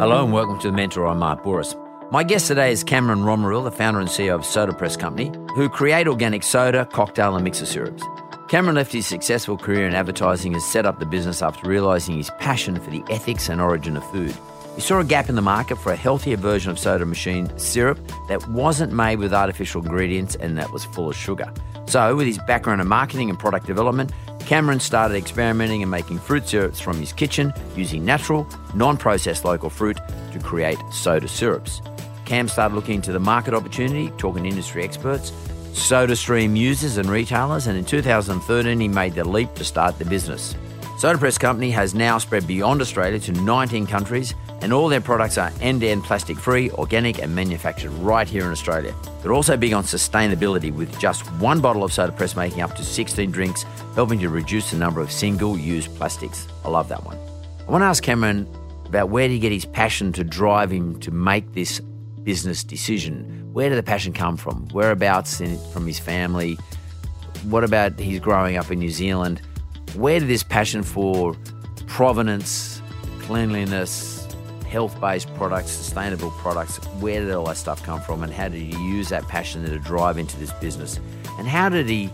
Hello and welcome to The Mentor. I'm Mark Bouris. My guest today is Cameron Romeril, the founder and CEO of Soda Press Company, who create organic soda, cocktail, and mixer syrups. Cameron left his successful career in advertising and set up the business after realizing his passion for the ethics and origin of food. He saw a gap in the market for a healthier version of soda machine syrup that wasn't made with artificial ingredients and that was full of sugar. So, with his background in marketing and product development, Cameron started experimenting and making fruit syrups from his kitchen using natural, non processed local fruit to create soda syrups. Cam started looking into the market opportunity, talking to industry experts, soda stream users, and retailers, and in 2013 he made the leap to start the business. Soda Press Company has now spread beyond Australia to 19 countries, and all their products are end to end plastic free, organic, and manufactured right here in Australia. They're also big on sustainability, with just one bottle of Soda Press making up to 16 drinks, helping to reduce the number of single use plastics. I love that one. I want to ask Cameron about where did he get his passion to drive him to make this business decision? Where did the passion come from? Whereabouts in, from his family? What about his growing up in New Zealand? Where did this passion for provenance, cleanliness, health based products, sustainable products, where did all that stuff come from? And how did he use that passion to drive into this business? And how did he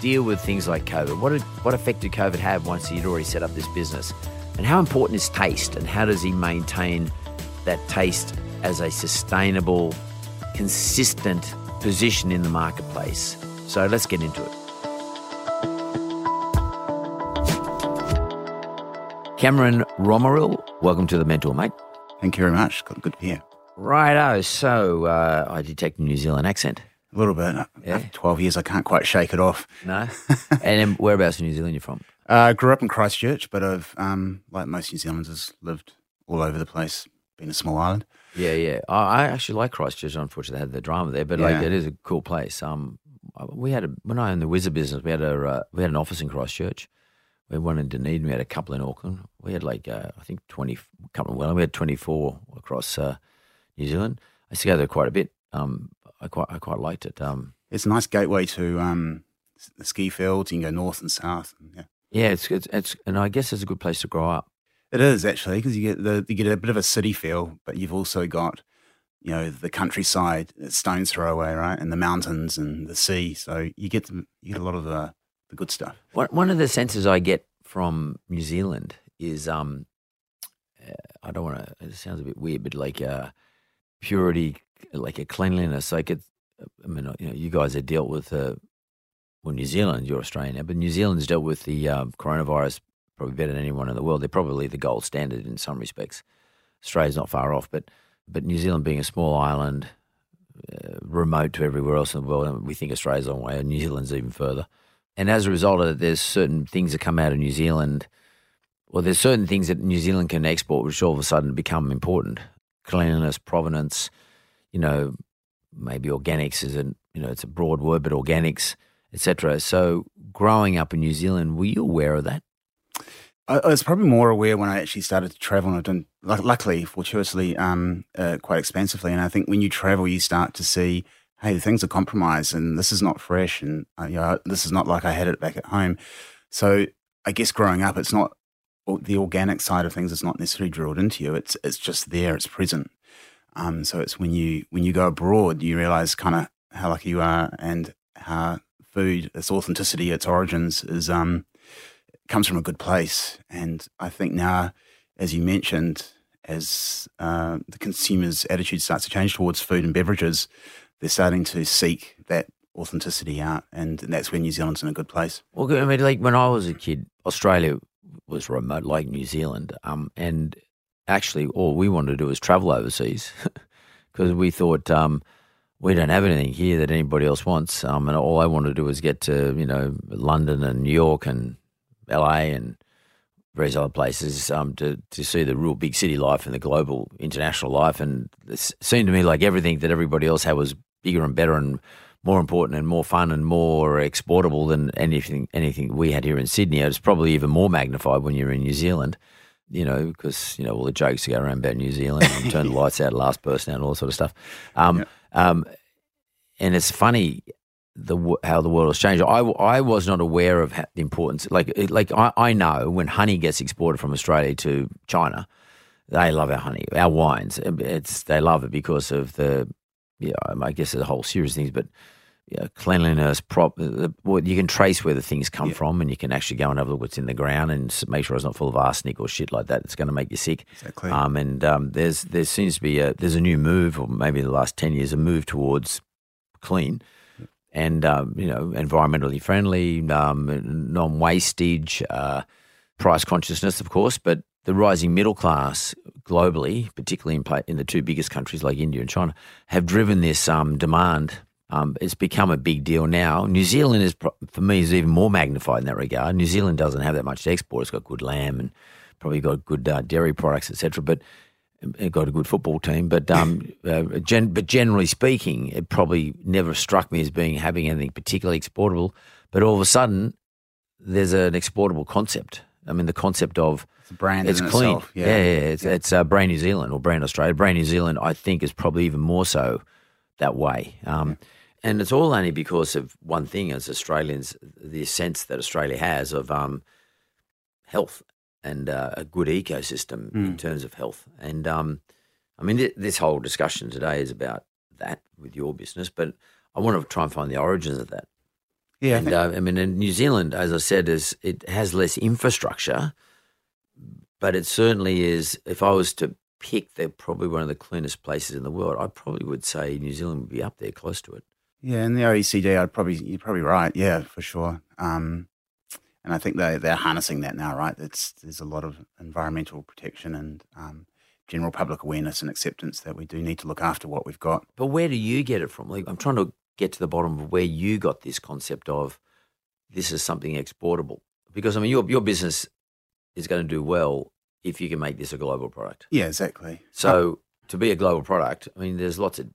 deal with things like COVID? What, did, what effect did COVID have once he'd already set up this business? And how important is taste? And how does he maintain that taste as a sustainable, consistent position in the marketplace? So let's get into it. Cameron Romeril, welcome to the Mentor, mate. Thank you very much. Good, good to be here. Righto. So uh, I detect a New Zealand accent. A little bit. Yeah. After 12 years, I can't quite shake it off. No. and then whereabouts in New Zealand you from? I uh, grew up in Christchurch, but I've, um, like most New Zealanders, lived all over the place, been a small island. Yeah, yeah. I I actually like Christchurch. Unfortunately, they had the drama there, but like it is a cool place. Um, we had a when I owned the Wizard business, we had a uh, we had an office in Christchurch. We had one in Dunedin. We had a couple in Auckland. We had like uh, I think twenty couple. Well, we had twenty four across uh, New Zealand. I used to go there quite a bit. Um, I quite I quite liked it. Um, It's a nice gateway to um, the ski fields. You can go north and south. And, yeah. yeah, it's, it's it's and I guess it's a good place to grow up. It is actually because you get the you get a bit of a city feel, but you've also got you know the countryside, stone's throw away, right, and the mountains and the sea. So you get you get a lot of the the good stuff. One of the senses I get from New Zealand is um, uh, I don't want to. It sounds a bit weird, but like uh, purity, like a cleanliness. Like it. I mean, you know, you guys have dealt with uh, well, New Zealand. You're Australian, now, but New Zealand's dealt with the um, coronavirus probably better than anyone in the world. They're probably the gold standard in some respects. Australia's not far off, but but New Zealand being a small island, uh, remote to everywhere else in the world, we think Australia's a long way, and New Zealand's even further. And as a result of it, there's certain things that come out of New Zealand. Well, there's certain things that New Zealand can export, which all of a sudden become important. Cleanliness, provenance, you know, maybe organics is a you know it's a broad word, but organics, etc. So, growing up in New Zealand, were you aware of that? I, I was probably more aware when I actually started to travel, and I've done, luckily, fortuitously, um, uh, quite expensively. And I think when you travel, you start to see, hey, things are compromised, and this is not fresh, and uh, you know, this is not like I had it back at home. So I guess growing up, it's not the organic side of things is not necessarily drilled into you. It's it's just there. It's present. Um, so it's when you when you go abroad, you realize kind of how lucky you are and how food, its authenticity, its origins is um, comes from a good place. And I think now, as you mentioned, as uh, the consumer's attitude starts to change towards food and beverages, they're starting to seek that authenticity out, and that's where New Zealand's in a good place. Well, I mean, like when I was a kid, Australia was remote like New Zealand, um, and actually, all we wanted to do was travel overseas because we thought um, we don't have anything here that anybody else wants, um, and all I wanted to do was get to you know London and New York and LA and various other places um, to to see the real big city life and the global international life, and it seemed to me like everything that everybody else had was bigger and better and more important and more fun and more exportable than anything anything we had here in Sydney. It's probably even more magnified when you're in New Zealand, you know, because you know all the jokes go around about New Zealand and turn the lights out, last person out, all that sort of stuff. Um, um, and it's funny the how the world has changed. I, I was not aware of the importance. Like like I, I know when honey gets exported from Australia to China, they love our honey, our wines. It's they love it because of the yeah, I guess there's a whole series of things, but yeah, cleanliness, prop. Well, you can trace where the things come yeah. from, and you can actually go and have a look what's in the ground and make sure it's not full of arsenic or shit like that. It's going to make you sick. Exactly. Um, and um, there's there seems to be a there's a new move, or maybe the last ten years, a move towards clean. And um, you know, environmentally friendly, um, non-wastage, uh, price consciousness, of course, but the rising middle class globally, particularly in, in the two biggest countries like India and China, have driven this um, demand. Um, it's become a big deal now. New Zealand is, for me, is even more magnified in that regard. New Zealand doesn't have that much to export. It's got good lamb and probably got good uh, dairy products, etc. But it got a good football team. But um, uh, gen- but generally speaking, it probably never struck me as being having anything particularly exportable. But all of a sudden, there's an exportable concept. I mean, the concept of it's brand. It's clean. Itself. Yeah, yeah, yeah. It's, yeah. it's uh, Brand New Zealand or Brand Australia. Brand New Zealand, I think, is probably even more so that way. Um, yeah. And it's all only because of one thing as Australians, the sense that Australia has of um, health and uh, a good ecosystem mm. in terms of health. And um, I mean, th- this whole discussion today is about that with your business, but I want to try and find the origins of that. Yeah, and I, uh, I mean, in New Zealand, as I said, is it has less infrastructure but it certainly is. If I was to pick, they're probably one of the cleanest places in the world. I probably would say New Zealand would be up there, close to it. Yeah, in the OECD, I'd probably you're probably right. Yeah, for sure. Um, and I think they they're harnessing that now, right? It's there's a lot of environmental protection and um, general public awareness and acceptance that we do need to look after what we've got. But where do you get it from? Like, I'm trying to get to the bottom of where you got this concept of this is something exportable. Because I mean, your your business is going to do well if you can make this a global product. Yeah, exactly. So to be a global product, I mean, there's lots of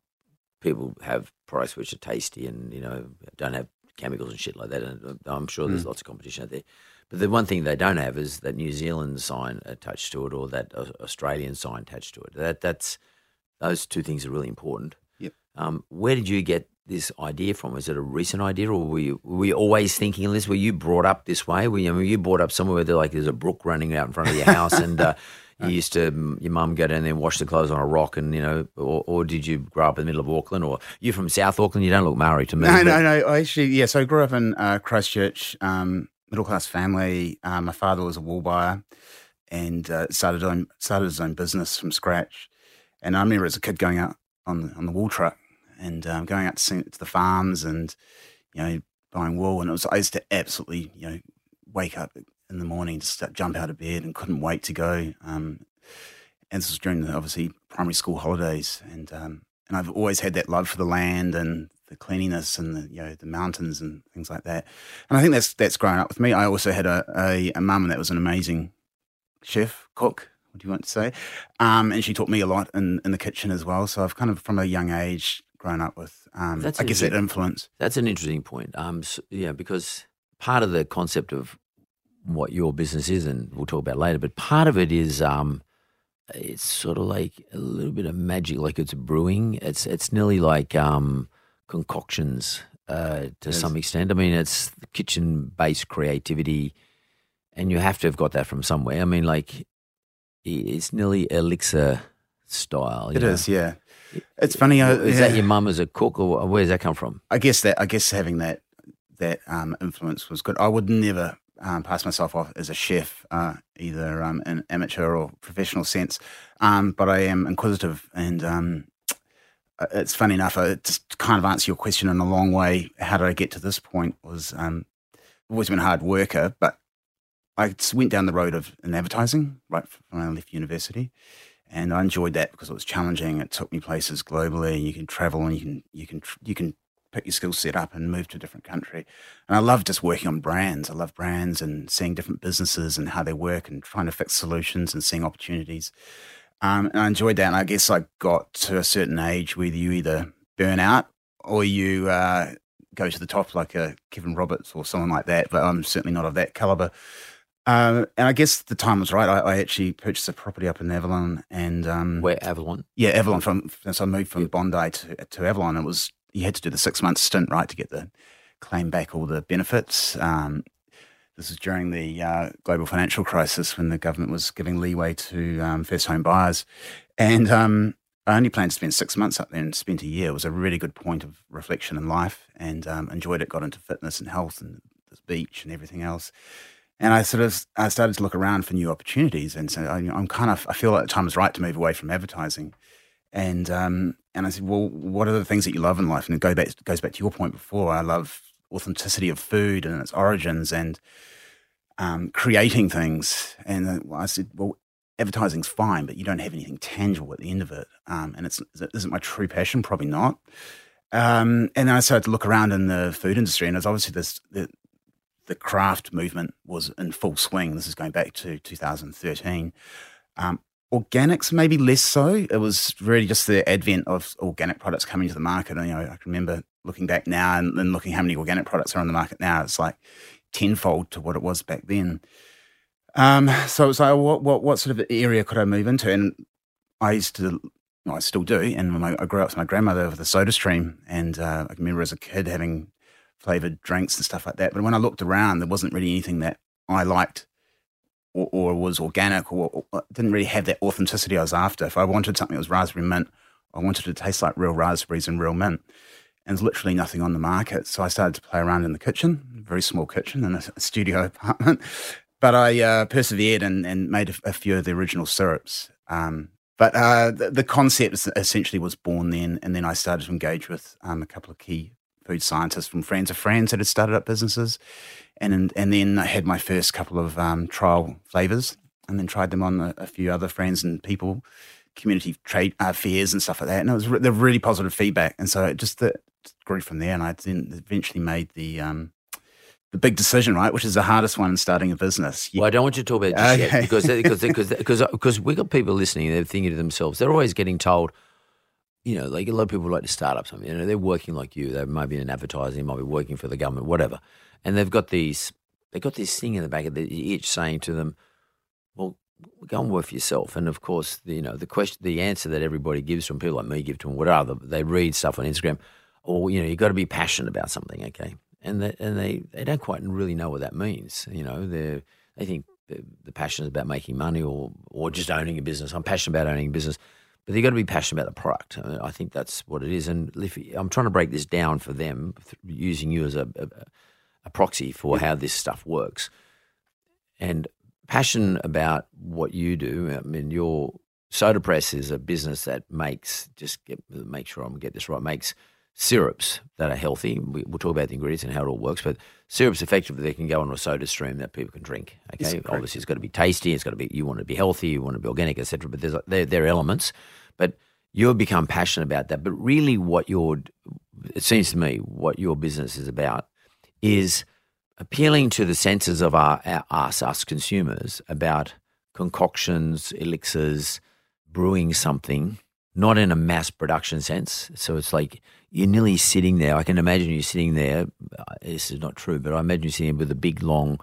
people have products which are tasty and you know don't have chemicals and shit like that, and I'm sure there's mm. lots of competition out there. But the one thing they don't have is that New Zealand sign attached to it or that Australian sign attached to it. That that's those two things are really important. Yep. Um, where did you get this idea from? Is it a recent idea, or were you, were you always thinking of this? Were you brought up this way? Were you, I mean, you brought up somewhere where like there's a brook running out in front of your house, and uh, you used to your mum go down there and wash the clothes on a rock, and you know, or, or, did you grow up in the middle of Auckland, or you from South Auckland? You don't look Maori to me. No, no, no. I actually, yeah. So I grew up in uh, Christchurch, um, middle class family. Uh, my father was a wool buyer, and uh, started on started his own business from scratch. And I remember as a kid going out on the, on the wool truck and um, going out to, to the farms and you know buying wool. And it was I used to absolutely you know wake up in the morning to start, jump out of bed and couldn't wait to go. Um, and this was during the obviously primary school holidays, and um, and I've always had that love for the land and the cleanliness and the you know the mountains and things like that. And I think that's that's grown up with me. I also had a a, a mum that was an amazing chef cook. What do you want to say? Um, and she taught me a lot in, in the kitchen as well. So I've kind of from a young age grown up with. Um, I guess that influence. That's an interesting point. Um, so, yeah, because part of the concept of what your business is, and we'll talk about later, but part of it is um, it's sort of like a little bit of magic, like it's brewing. It's it's nearly like um, concoctions uh, to yes. some extent. I mean, it's kitchen based creativity, and you have to have got that from somewhere. I mean, like it's nearly elixir style. It know? is, yeah. It's funny. Uh, is yeah. that your mum as a cook, or where does that come from? I guess that I guess having that that um, influence was good. I would never um, pass myself off as a chef, uh, either um, in amateur or professional sense, um, but I am inquisitive and. Um, uh, it's funny enough. Uh, just kind of answer your question in a long way. How did I get to this point? Was um, always been a hard worker, but I went down the road of in advertising right when I left university, and I enjoyed that because it was challenging. It took me places globally. You can travel and you can you can you can pick your skill set up and move to a different country. And I love just working on brands. I love brands and seeing different businesses and how they work and trying to fix solutions and seeing opportunities. Um, and I enjoyed that. And I guess I got to a certain age where you either burn out or you uh, go to the top like a Kevin Roberts or someone like that. But I'm certainly not of that caliber. Um, and I guess the time was right. I, I, actually purchased a property up in Avalon, and um, where Avalon? Yeah, Avalon. From so I moved from yep. Bondi to to Avalon. It was you had to do the six month stint right to get the claim back all the benefits. Um, this was during the uh, global financial crisis when the government was giving leeway to um, first home buyers, and um, I only planned to spend six months up there and spent a year. It was a really good point of reflection in life, and um, enjoyed it. Got into fitness and health and the beach and everything else. And I sort of I started to look around for new opportunities, and so I, am kind of I feel like the time is right to move away from advertising. And um, and I said, well, what are the things that you love in life? And it go back, goes back to your point before. I love authenticity of food and its origins and um, creating things. And I said, well, advertising's fine, but you don't have anything tangible at the end of it. Um, and it's isn't my true passion, probably not. Um, and then I started to look around in the food industry, and there's obviously this the craft movement was in full swing. This is going back to 2013. Um, Organics, maybe less so. It was really just the advent of organic products coming to the market. And, you know, I can remember looking back now and, and looking how many organic products are on the market now. It's like tenfold to what it was back then. Um, so it was like, what, what, what sort of area could I move into? And I used to, well, I still do. And I grew up with my grandmother with a soda stream. And uh, I remember as a kid having flavored drinks and stuff like that. But when I looked around, there wasn't really anything that I liked or, or was organic or, or, didn't really have that authenticity I was after. If I wanted something that was raspberry mint, I wanted it to taste like real raspberries and real mint. And there's literally nothing on the market. So I started to play around in the kitchen, very small kitchen in a, studio apartment. But I uh, persevered and, and made a, a, few of the original syrups. Um, but uh, the, the, concept essentially was born then. And then I started to engage with um, a couple of key food scientists from friends of friends that had started up businesses and and then I had my first couple of um, trial flavors, and then tried them on a, a, few other friends and people, community trade uh, fairs and stuff like that. And it was re- the really positive feedback, and so it just the, grew from there. And I then eventually made the um, the big decision, right, which is the hardest one in starting a business. Well, I don't want you to talk about it just okay. yet because because because because because we got people listening. They're thinking to themselves, they're always getting told. You know, like a lot of people like to start up something. You know, they're working like you. They might be in advertising, might be working for the government, whatever and they've got these they've got this thing in the back of the itch saying to them, "Well, go and work for yourself." And of course, the, you know the question, the answer that everybody gives from people like me give to them, whatever they read stuff on Instagram, or you know, you've got to be passionate about something, okay? And they, and they they don't quite really know what that means. You know, they they think the, the passion is about making money or or just owning a business. I'm passionate about owning a business. But you've got to be passionate about the product. I think that's what it is. And if, I'm trying to break this down for them using you as a, a a proxy for how this stuff works. And passion about what you do. I mean, your Soda Press is a business that makes just get, make sure I'm get this right. Makes syrups that are healthy. We, will talk about the ingredients and how it all works, but syrups effectively they can go on a soda stream that people can drink. Okay, obviously it's got to be tasty. It's got to be you want to be healthy, you want to be organic, etc. But there's there, there are elements, but you've become passionate about that. But really, what your it seems to me what your business is about is appealing to the senses of our, our, us, us consumers, about concoctions, elixirs, brewing something, not in a mass production sense. So it's like you're nearly sitting there. I can imagine you sitting there. Uh, this is not true, but I imagine you sitting with a big, long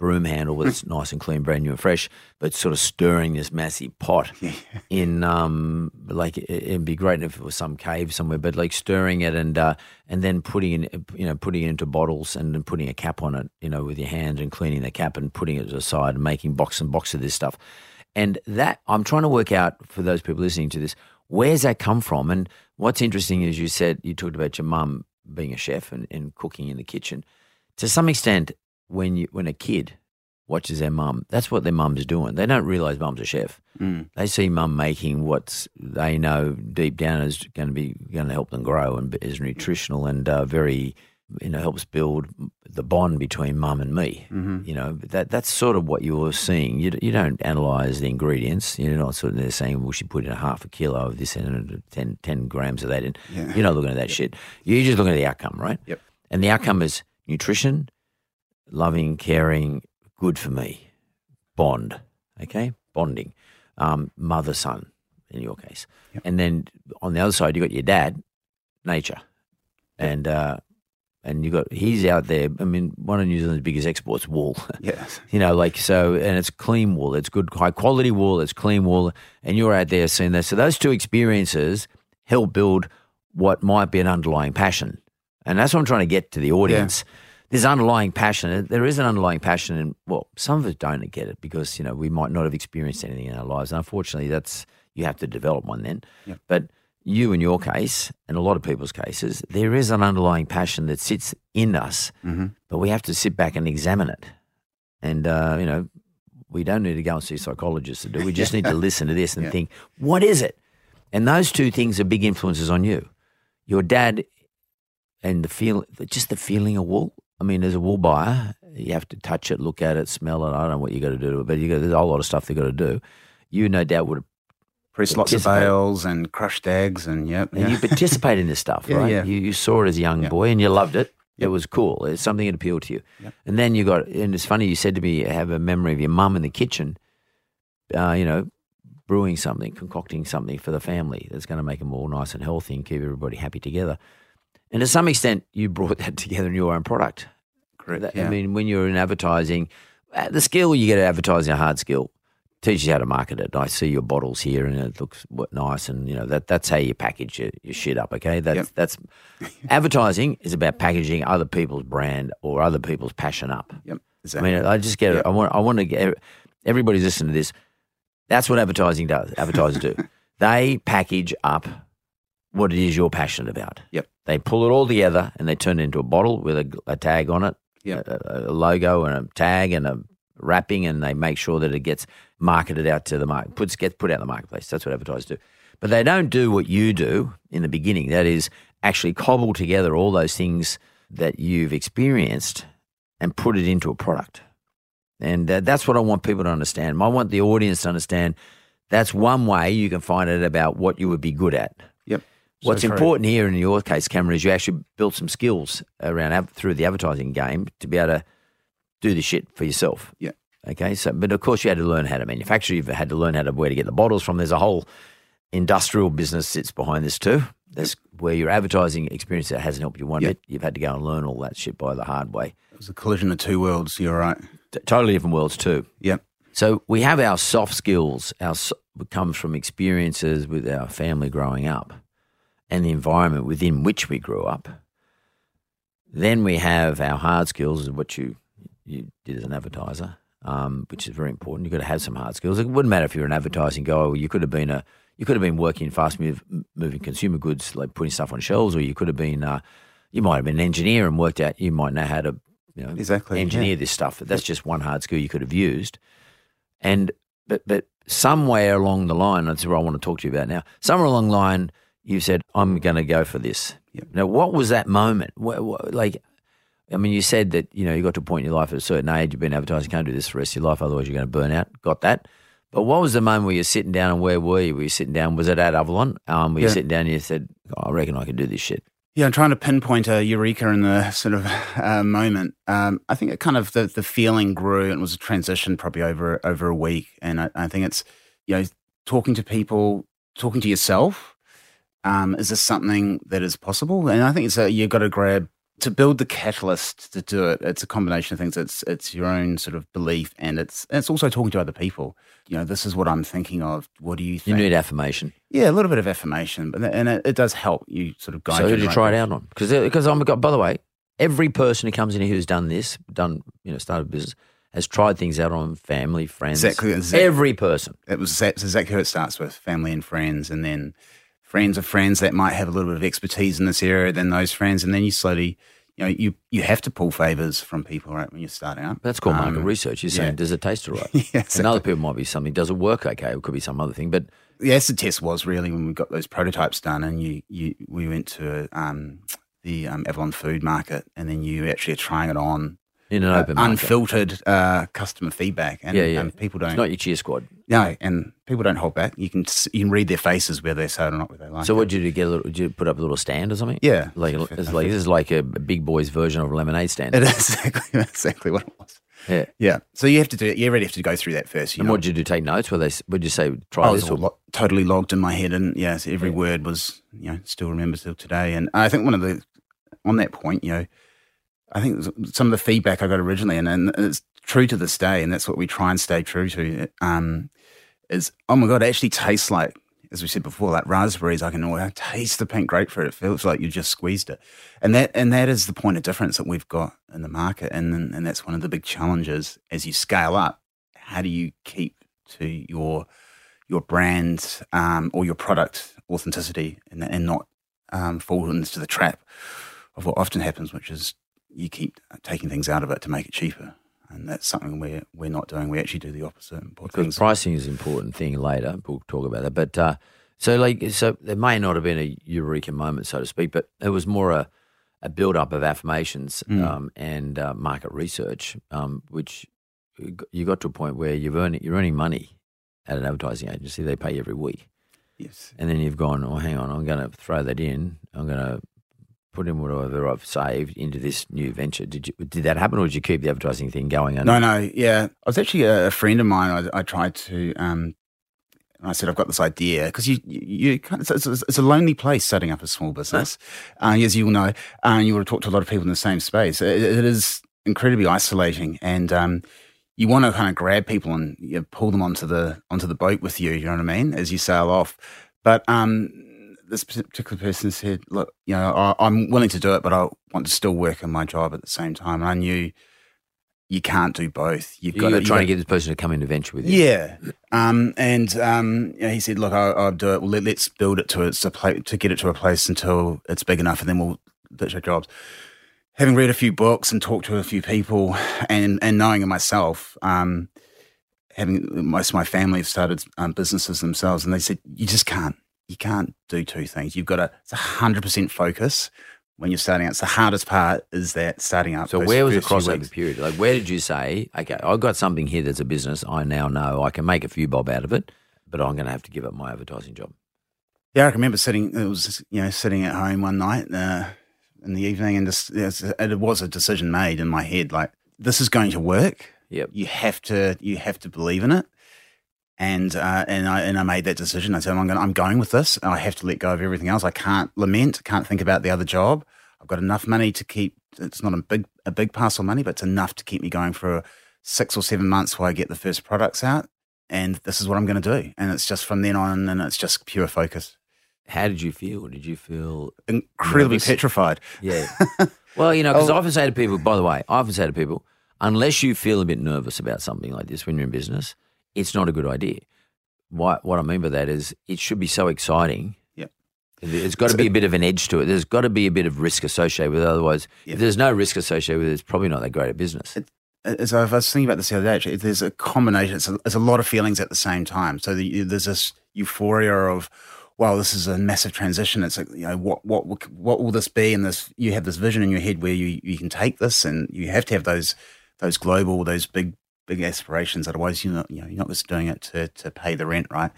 broom handle that's nice and clean, brand new and fresh, but sort of stirring this massive pot in um like it'd be great if it was some cave somewhere, but like stirring it and uh, and then putting it you know putting it into bottles and then putting a cap on it, you know, with your hand and cleaning the cap and putting it aside and making box and box of this stuff. And that I'm trying to work out for those people listening to this, where's that come from? And what's interesting is you said you talked about your mum being a chef and, and cooking in the kitchen to some extent, when you when a kid watches their mum, that's what their mum's doing. They don't realise mum's a chef. Mm. They see mum making what they know deep down is going to be going to help them grow and is nutritional and uh, very you know helps build the bond between mum and me. Mm-hmm. You know that that's sort of what you're seeing. You you don't analyse the ingredients. You're not sort of there saying we should put in a half a kilo of this and 10, 10 grams of that in. Yeah. You're not looking at that shit. You're just looking at the outcome, right? Yep. And the outcome is nutrition, loving, caring, good for me, bond. Okay, bonding, um, mother son in your case, Yep. and then on the other side you have got your dad, nature, and uh, and you got he's out there. I mean, one of New Zealand's biggest exports, wool. Yes. You know, like so, and it's clean wool. It's good, high quality wool. It's clean wool, and you're out there seeing that. So those two experiences help build what might be an underlying passion, and that's what I'm trying to get to the audience. There's underlying passion. There is an underlying passion, and well, some of us don't get it because you know we might not have experienced anything in our lives. And unfortunately, that's you have to develop one then. Yep. But you, in your case, and a lot of people's cases, there is an underlying passion that sits in us, Mm-hmm. but we have to sit back and examine it. And, uh, you know, we don't need to go and see psychologists to do. We just need to listen to this and Yeah. think, what is it? And those two things are big influences on you. Your dad and the feel, just the feeling of wool. I mean, as a wool buyer, you have to touch it, look at it, smell it. I don't know what you got to do, to it, but you got, there's a whole lot of stuff they got to do. You no doubt would Press lots of bales and crushed eggs and yep. and yeah. you participate in this stuff, Yeah, right? yeah. You, you saw it as a young boy and you loved it. It was cool. It's something that appealed to you. And then you got, and it's funny, you said to me, you have a memory of your mum in the kitchen, uh, you know, brewing something, concocting something for the family that's going to make them all nice and healthy and keep everybody happy together. And to some extent, you brought that together in your own product. Correct. That-. I mean, when you're in advertising, the skill you get at advertising, a hard skill, teaches you how to market it. I see your bottles here, and it looks nice, and you know that that's how you package your, your shit up. Okay, that's Yep. that's advertising is about packaging other people's brand or other people's passion up. yep. exactly. I mean, I just get it. Yep. I want I want to get everybody's listening to this. That's what advertising does. Advertisers do. They package up what it is you're passionate about. Yep. They pull it all together and they turn it into a bottle with a, a tag on it, Yep. a, a logo and a tag and a wrapping, and they make sure that it gets marketed out to the market, puts gets put out in the marketplace. That's what advertisers do. But they don't do what you do in the beginning. That is actually cobble together all those things that you've experienced and put it into a product. And uh, that's what I want people to understand. I want the audience to understand that's one way you can find out about what you would be good at. Yep. What's So important here in your case, Cameron, is you actually built some skills around through the advertising game to be able to do the shit for yourself. Yeah. Okay. So, but of course, you had to learn how to manufacture. You've had to learn how to where to get the bottles from. There's a whole industrial business sits behind this too. That's where your advertising experience that hasn't helped you one Yep. bit. You've had to go and learn all that shit by the hard way. It was a collision of two worlds. You're right. T- totally different worlds too. Yep. So we have our soft skills. Our so- comes from experiences with our family growing up, and the environment within which we grew up. Then we have our hard skills, is what you you did as an advertiser, um, which is very important. You've got to have some hard skills. It wouldn't matter if you're an advertising guy, or you could have been a you could have been working in fast move, moving consumer goods, like putting stuff on shelves, or you could have been uh, you might have been an engineer and worked out. You might know how to you know Exactly, engineer yeah. this stuff. That's just one hard skill you could have used. And but but somewhere along the line, that's what I want to talk to you about now. Somewhere along the line, you said, "I'm going to go for this." Yep. Now, what was that moment? What, what, like, I mean, you said that you know you got to a point in your life at a certain age, you've been advertising, you can't do this for the rest of your life, otherwise you're going to burn out. Got that? But what was the moment where you're sitting down, and where were you? Were you sitting down? Was it at Avalon? Um, were you Yeah. sitting down and you said, oh, "I reckon I can do this shit." Yeah, I'm trying to pinpoint a eureka in the sort of uh, moment. Um, I think it kind of the, the feeling grew and was a transition probably over over a week. And I, I think it's you know talking to people, talking to yourself. Um, is this something that is possible? And I think it's a, you've got to grab to build the catalyst to do it. It's a combination of things. It's it's your own sort of belief, and it's it's also talking to other people. You know, this is what I'm thinking of. What do you think? You need affirmation. yeah, a little bit of affirmation, but and it, it does help you sort of guide. So you who did you try it out on? Because because uh, I'm got. By the way, every person who comes in here who's done this, done you know, started a business, has tried things out on family, friends. Exactly, exactly. Every person. it was that's exactly who it starts with family and friends and then friends of friends that might have a little bit of expertise in this area than those friends and then you slowly you know, you you have to pull favors from people, right, when you're starting out. That's called market Um, research. You're saying, yeah. does it taste all right? Yeah, And other people might be something, does it work okay? It could be some other thing. But the acid test was really when we got those prototypes done, and you, you we went to um, the um, Avalon Food Market, and then you actually are trying it on in an uh, open market. unfiltered uh, customer feedback, and, Yeah, yeah. and people don't. It's not your cheer squad. no, and people don't hold back. You can you can read their faces whether they say it or not, whether they like. So it. what did you do? Get a little? Did you put up a little stand or something? Yeah. like it's like this is like a big boy's version of a lemonade stand. It is exactly exactly what it was. Yeah. Yeah. So you have to do it. You really have to go through that first. You And know, what did you do? Take notes? Where they? Would you say try I was this? all Or, lo- totally logged in my head, and yes, every word was you know still remembered till today. And I think one of the on that point, you know, I think some of the feedback I got originally, and, and it's true to this day, and that's what we try and stay true to. Um, is oh my god, it actually tastes like as we said before, like raspberries. I can oh, I taste the pink grapefruit. It feels like you just squeezed it, and that and that is the point of difference that we've got in the market, and and that's one of the big challenges as you scale up. How do you keep to your your brand um, or your product authenticity and, and not um, fall into the trap of what often happens, which is you keep taking things out of it to make it cheaper. And that's something we're, we're not doing. We actually do the opposite. because things- pricing is an important thing later. We'll talk about that. But uh, so like so there may not have been a eureka moment, so to speak, but it was more a a build up of affirmations Mm. um, and uh, market research, um, which you got to a point where you've earning you're earning money at an advertising agency. They pay you every week. yes. And then you've gone, oh, hang on, I'm going to throw that in. I'm going to put in whatever I've saved into this new venture. Did you did that happen, or did you keep the advertising thing going? No, no, yeah. I was actually a, a friend of mine. I, I tried to, um, and I said, I've got this idea because you, you, you kind of, it's, it's, it's a lonely place setting up a small business, uh, as you will know. Uh, you have talked to a lot of people in the same space. It, it is incredibly isolating, and um, you want to kind of grab people and you know, pull them onto the onto the boat with you. You know what I mean? As you sail off, but um, this particular person said, "Look, you know, I, I'm willing to do it, but I want to still work in my job at the same time." And I knew you can't do both. You've You got to trying you to get this person to come in to venture with you. yeah, um, and um, you know, he said, "Look, I'll, I'll do it. Well, let, us build it to its a pla- to get it to a place until it's big enough, and then we'll ditch our jobs." Having read a few books and talked to a few people, and and knowing it myself, um, having most of my family have started um, businesses themselves, and they said, "You just can't. You can't do two things. You've got to. It's hundred percent focus." When you're starting out, it's the hardest part is that starting out. So those where was the crossover period? Like where did you say, okay, I've got something here that's a business. I now know I can make a few bob out of it, but I'm going to have to give up my advertising job. Yeah, I can remember sitting. It was you know sitting at home one night uh, in the evening, and just it was a decision made in my head. Like this is going to work. Yep. You have to you have to believe in it. And uh, and I and I made that decision. I said I'm going I'm going with this. I have to let go of everything else. I can't lament. Can't think about the other job. I've got enough money to keep. It's not a big a big parcel of money, but it's enough to keep me going for six or seven months while I get the first products out. And this is what I'm going to do. And it's just from then on, and it's just pure focus How did you feel? Did you feel incredibly Nervous? petrified. Yeah. well, you know, because Oh. I often say to people, by the way, I often say to people, unless you feel a bit nervous about something like this when you're in business, it's not a good idea. What, what I mean by that is it should be so exciting. Yep. There's got to be a bit of an edge to it. There's got to be a bit of risk associated with it. Otherwise, Yep. if there's no risk associated with it, it's probably not that great a business. As I was thinking about this the other day, actually, there's a combination. It's a, it's a lot of feelings at the same time. So the, there's this euphoria of, wow, this is a massive transition. It's like, you know, what what will- what will this be? And this, you have this vision in your head where you, you can take this, and you have to have those those global, those big big aspirations. Otherwise, you're not you know you're not just doing it to to pay the rent, right?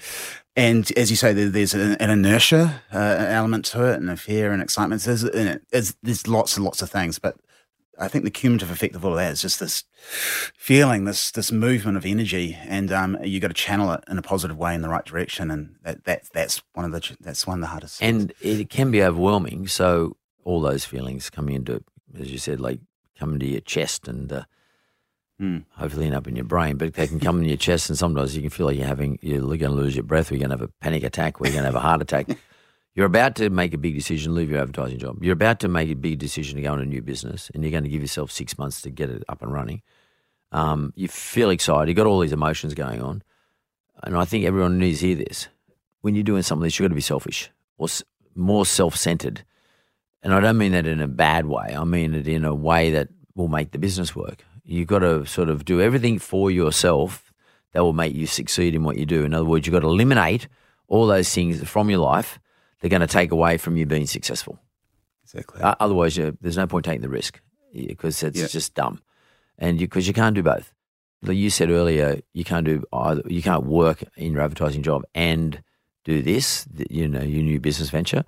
And as you say, there's an, inertia uh, element to it, and a fear and excitement. There's, there's there's lots and lots of things, but I think the cumulative effect of all of that is just this feeling, this this movement of energy, and um, you got to channel it in a positive way in the right direction, and that, that that's one of the that's one of the hardest. things. And it can be overwhelming. So all those feelings coming into, as you said, like come into your chest and uh, Mm. hopefully end up in your brain. But they can come in your chest, and sometimes you can feel like you're having you're going to lose your breath, or you're going to have a panic attack, or you're going to have a heart attack. You're about to make a big decision, leave your advertising job. You're about to make a big decision to go into a new business, and you're going to give yourself six months to get it up and running. Um, you feel excited. You've got all these emotions going on. And I think everyone needs to hear this. When you're doing something like this, you've got to be selfish or s- more self centered. and I don't mean that in a bad way. I mean it in a way that will make the business work. You've got to sort of do everything for yourself that will make you succeed in what you do. In other words, you've got to eliminate all those things from your life they're going to take away from you being successful. Exactly. Uh, otherwise, you, there's no point taking the risk because it's Yeah. just dumb, and because you, can't do both. Like you said earlier, you can't do either. You can't work in your advertising job and do this. You know, your new business venture.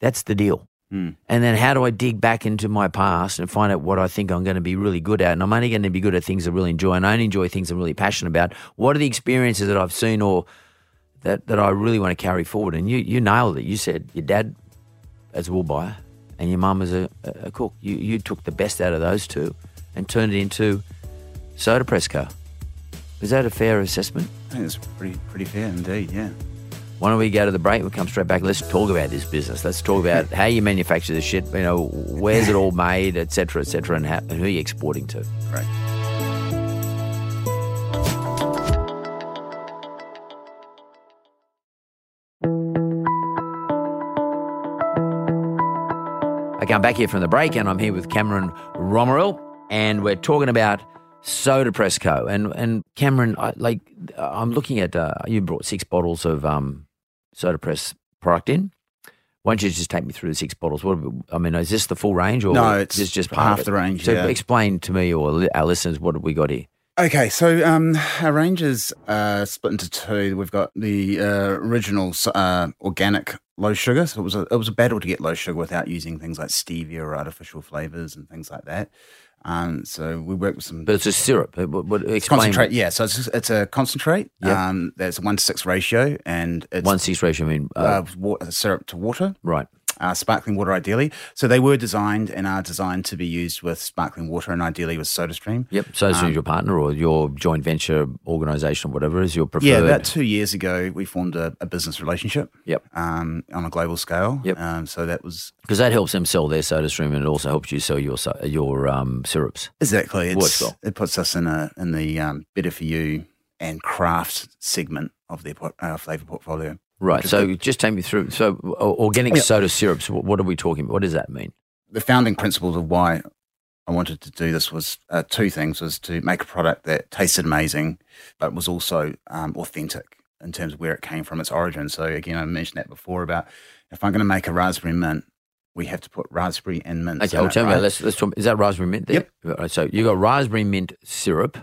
That's the deal. Mm. And then how do I dig back into my past and find out what I think I'm going to be really good at? And I'm only going to be good at things I really enjoy, and I only enjoy things I'm really passionate about. What are the experiences that I've seen or that, that I really want to carry forward? And you you nailed it. You said your dad as a wool buyer and your mum as a, a cook. You you took the best out of those two and turned it into Soda Press car. Is that a fair assessment? I think it's pretty pretty fair indeed. Yeah. Why don't we go to the break? We'll come straight back. Let's talk about this business. Let's talk about how you manufacture this shit. You know, where's it all made, etc., cetera, et cetera, and, how, and who are you exporting to? Right. Okay, I'm back here from the break, and I'm here with Cameron Romeril, and we're talking about Soda Press Co. And and Cameron, I, like, I'm looking at uh, you brought six bottles of um, Soda Press product in. Why don't you just take me through the six bottles? What I mean, is this the full range, or No, it's this just half the range, So yeah. explain to me or our listeners what have we got here. Okay, so um, our range is uh, split into two. We've got the uh, original uh, organic low sugar. So it was a it was a battle to get low sugar without using things like stevia or artificial flavors and things like that. Um, so we work with some But it's a syrup. Uh, What, what, explain concentrate. Yeah, so it's it's a concentrate. Yeah. Um, there's a one to six ratio, and it's one six ratio. I mean, uh, uh, wa- syrup to water. right. Uh, sparkling water ideally. So they were designed and are designed to be used with sparkling water and ideally with SodaStream. Yep. So, as Um, your partner or your joint venture organization, or whatever is your preferred. Yeah, about two years ago, we formed a, a business relationship Yep. um, on a global scale. Yep. Um, so that was Because that helps them sell their soda stream and it also helps you sell your your um, syrups. exactly it's, well. it puts us in a in the um, better for you and craft segment of their uh, flavor portfolio. Right. So the- just take me through. So organic Yeah. soda syrups. wh- What are we talking? about? What does that mean? the founding principles of why I wanted to do this was uh, two things: was to make a product that tasted amazing, but was also um, authentic in terms of where it came from, its origin. So again, I mentioned that before about if I'm going to make a raspberry mint, we have to put raspberry and mint. Okay. Well, tell me. Let's let's talk. Is that raspberry mint? There? Yep. Right, so you got raspberry mint syrup.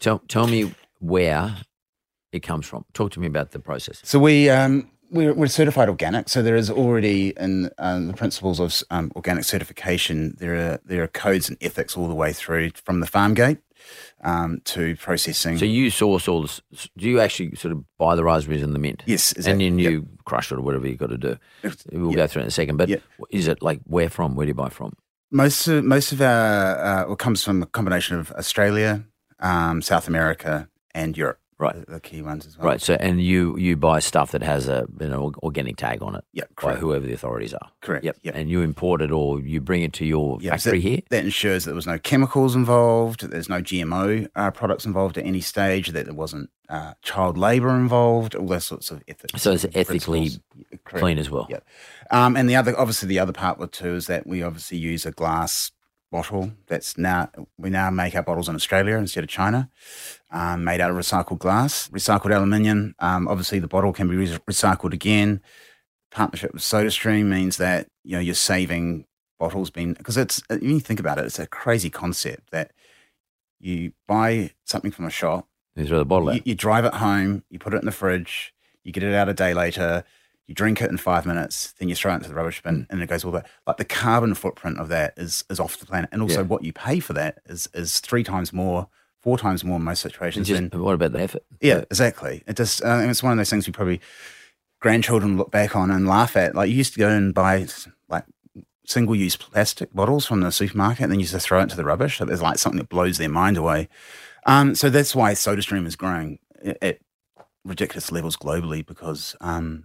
Tell tell me where it comes from. Talk to me about the process. So we um, we're, we're certified organic. So there is already in um, the principles of um, organic certification. There are there are codes and ethics all the way through from the farm gate um, to processing. So you source all this. Do you actually sort of buy the raspberries and the mint? Yes, exactly. And then Yep. you crush it or whatever you got to do. We'll Yep. go through it in a second. But Yep. is it like where from? Where do you buy from? most of most of our uh, comes from a combination of Australia, um, South America, and Europe. Right. the, the key ones as well. Right. So and you you buy stuff that has a you know organic tag on it. Yep, By correct. whoever the authorities are. Correct, Yep. yep. And you import it or you bring it to your Yeah, so factory that, here. That ensures that there was no chemicals involved. There's no GMO uh, products involved at any stage. That there wasn't uh, child labour involved. All those sorts of ethics. So it's ethically clean as well. Yeah. Um, and the other, obviously, the other part with too is that we obviously use a glass bottle. That's now we now make our bottles in Australia instead of China, um, made out of recycled glass, recycled aluminium. Um, obviously, the bottle can be re- recycled again. Partnership with SodaStream means that you know you're saving bottles being because it's when you think about it, it's a crazy concept that you buy something from a shop You throw the bottle you, you drive it home, you put it in the fridge, you get it out a day later, you drink it in five minutes, then you throw it into the rubbish bin, and it goes all that. Like the carbon footprint of that is is off the planet, and also Yeah. what you pay for that is is three times more, four times more in most situations. just, than, what about the effort? yeah, exactly. It just uh, it's one of those things we probably grandchildren look back on and laugh at. Like you used to go and buy like single use plastic bottles from the supermarket and then you just throw it into the rubbish. So there's like something that blows their mind away. Um, so that's why SodaStream is growing at, at ridiculous levels globally because um,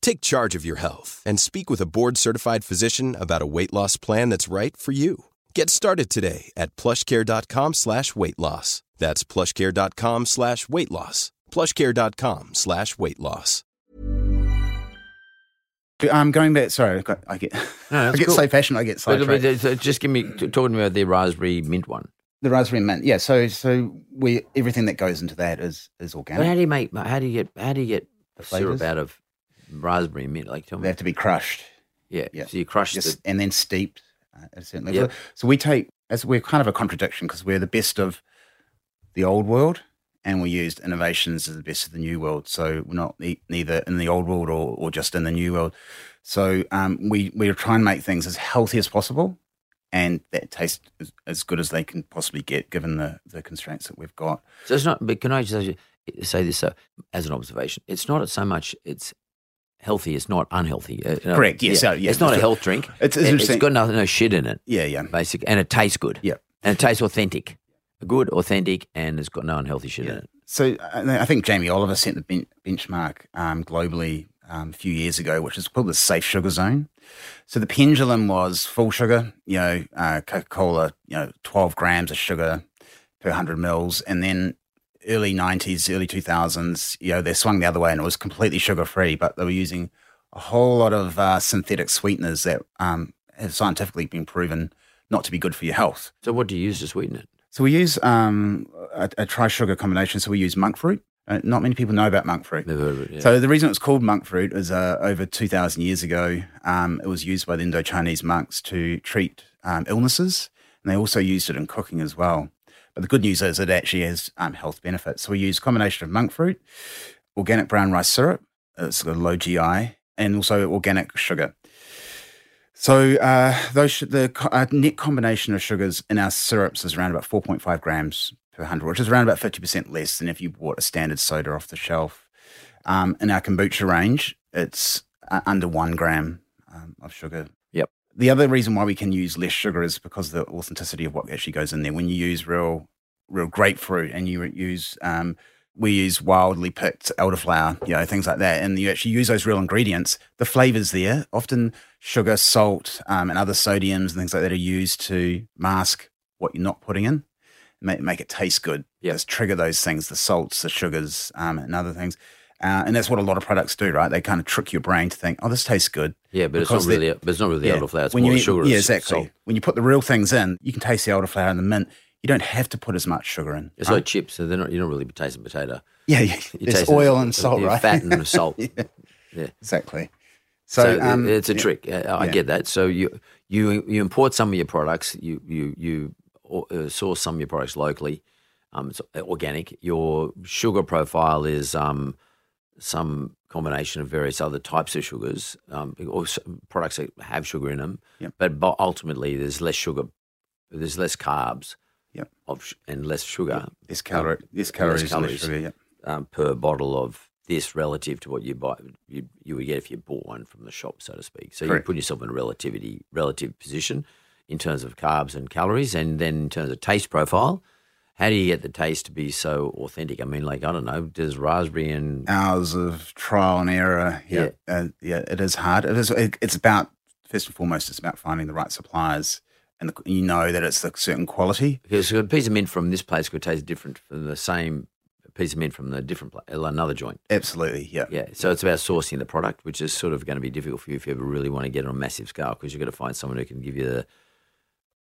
Take charge of your health and speak with a board-certified physician about a weight loss plan that's right for you. Get started today at plushcare.com slash weight loss. That's plushcare.com slash weight loss. plushcare.com slash weight loss. I'm going back. Sorry, I, got, I get No, I get cool. so passionate. I get But- but- sidetracked. just give me talking about the raspberry mint one. The raspberry mint, yeah. So so we everything that goes into that is is But organic. how do you make? How do you get? How do you get The syrup out of raspberry mint? Like tell me, They have to be crushed. Yeah. yeah. So you crush just, the. and then steeped uh, at a certain level. Yep. So we take as we're kind of a contradiction because we're the best of the old world, and we used innovations as the best of the new world. So we're not ne- neither in the old world or, or just in the new world. So um, we we try and make things as healthy as possible, and that taste as, as good as they can possibly get given the the constraints that we've got. So it's not. But can I just say this uh, as an observation? It's not so much. It's healthy. It's not unhealthy. Uh, no, Correct, yes, so, yeah, it's not a health drink. It's- it's it's got no, no shit in it. Yeah, yeah, Basic, and it tastes good. yeah. and it tastes authentic, good, authentic, and it's got no unhealthy shit in it. So I I think Jamie Oliver set the ben- benchmark um, globally um, a few years ago, which is called the safe sugar zone. So the pendulum was full sugar, you know, uh, Coca Cola, you know, 12 grams of sugar per 100 mils. And then early 90s, early 2000s, you know, they swung the other way and it was completely sugar free, but they were using a whole lot of uh, synthetic sweeteners that um, have scientifically been proven not to be good for your health. So what do you use to sweeten it? So we use um, a, a tri sugar combination. So we use monk fruit. Uh, not many people know about monk fruit. Never heard of it. Yeah. So the reason it's called monk fruit is uh, over 2,000 years ago, um, it was used by the Indo-Chinese monks to treat um, illnesses, and they also used it in cooking as well. The good news is it actually has um, health benefits. So we use combination of monk fruit, organic brown rice syrup, it's got a low GI, and also organic sugar. So uh, those sh- the co- uh, net combination of sugars in our syrups is around about 4.5 grams per hundred, which is around about 50% less than if you bought a standard soda off the shelf. Um, in our kombucha range, it's uh, under one gram um, of sugar. The other reason why we can use less sugar is because of the authenticity of what actually goes in there. When you use real, real grapefruit and you use, um, we use wildly picked elderflower, you know, things like that, and you actually use those real ingredients, the flavors there, often sugar, salt, um, and other sodiums and things like that are used to mask what you're not putting in, make, make it taste good. Just trigger those things, the salts, the sugars, um, and other things. Uh, and that's what a lot of products do, right? They kind of trick your brain to think, oh, this tastes good. yeah, but it's not really. but it's not really elderflower. It's when more you sugar. Yeah, exactly. salt. When you put the real things in, you can taste the elderflower and the mint. You don't have to put as much sugar in. It's right? like chips. So they're not. You don't really taste a potato. yeah, yeah. You It's taste oil and salt, right? Fat and salt. Yeah. Yeah. Exactly. So, So, um, it's a yeah. trick. I Yeah. get that. So you you you import some of your products. You you you uh, source some of your products locally. Um, it's organic. Your sugar profile is um, some combination of various other types of sugars, um, or products that have sugar in them. Yep. But bu- ultimately, there's less sugar. There's less carbs. Yep. Of, sh- and less sugar. This calorie, um, less calories, less sugar. Yeah. um, per bottle of this relative to what you buy you, you would get if you bought one from the shop, so to speak. So you put yourself in a relativity relative position in terms of carbs and calories, and then in terms of taste profile. How do you get the taste to be so authentic? I mean, like I don't know, does raspberry and Hours of trial and error. Yeah. Uh, yeah. It is hard. It is. It, it's about first and foremost. It's about finding the right suppliers, and the, you know that it's a certain quality. because a piece of mint from this place could taste different from the same piece of mint from the different pla- another joint. Absolutely. Yeah. Yeah, so it's about sourcing the product, which is sort of going to be difficult for you if you ever really want to get it on a massive scale because you've got to find someone who can give you the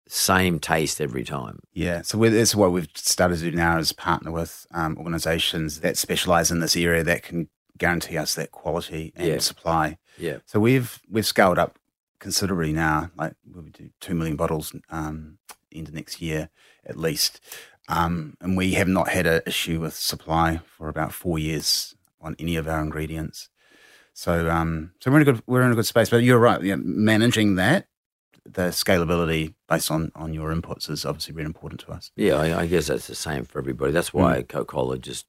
same taste every time. Yeah, so that's what we've started to do now is partner with um, organisations that specialise in this area that can guarantee us that quality and Yeah. supply. Yeah. So we've we've scaled up considerably now. Like we'll do two million bottles um, into next year at least. Um, and we have not had an issue with supply for about four years on any of our ingredients. So, um, so we're in a good we're in a good space. But you're right. Yeah, managing that, the scalability based on on your inputs is obviously really important to us. Yeah, I, I guess that's the same for everybody. That's why Coca Cola just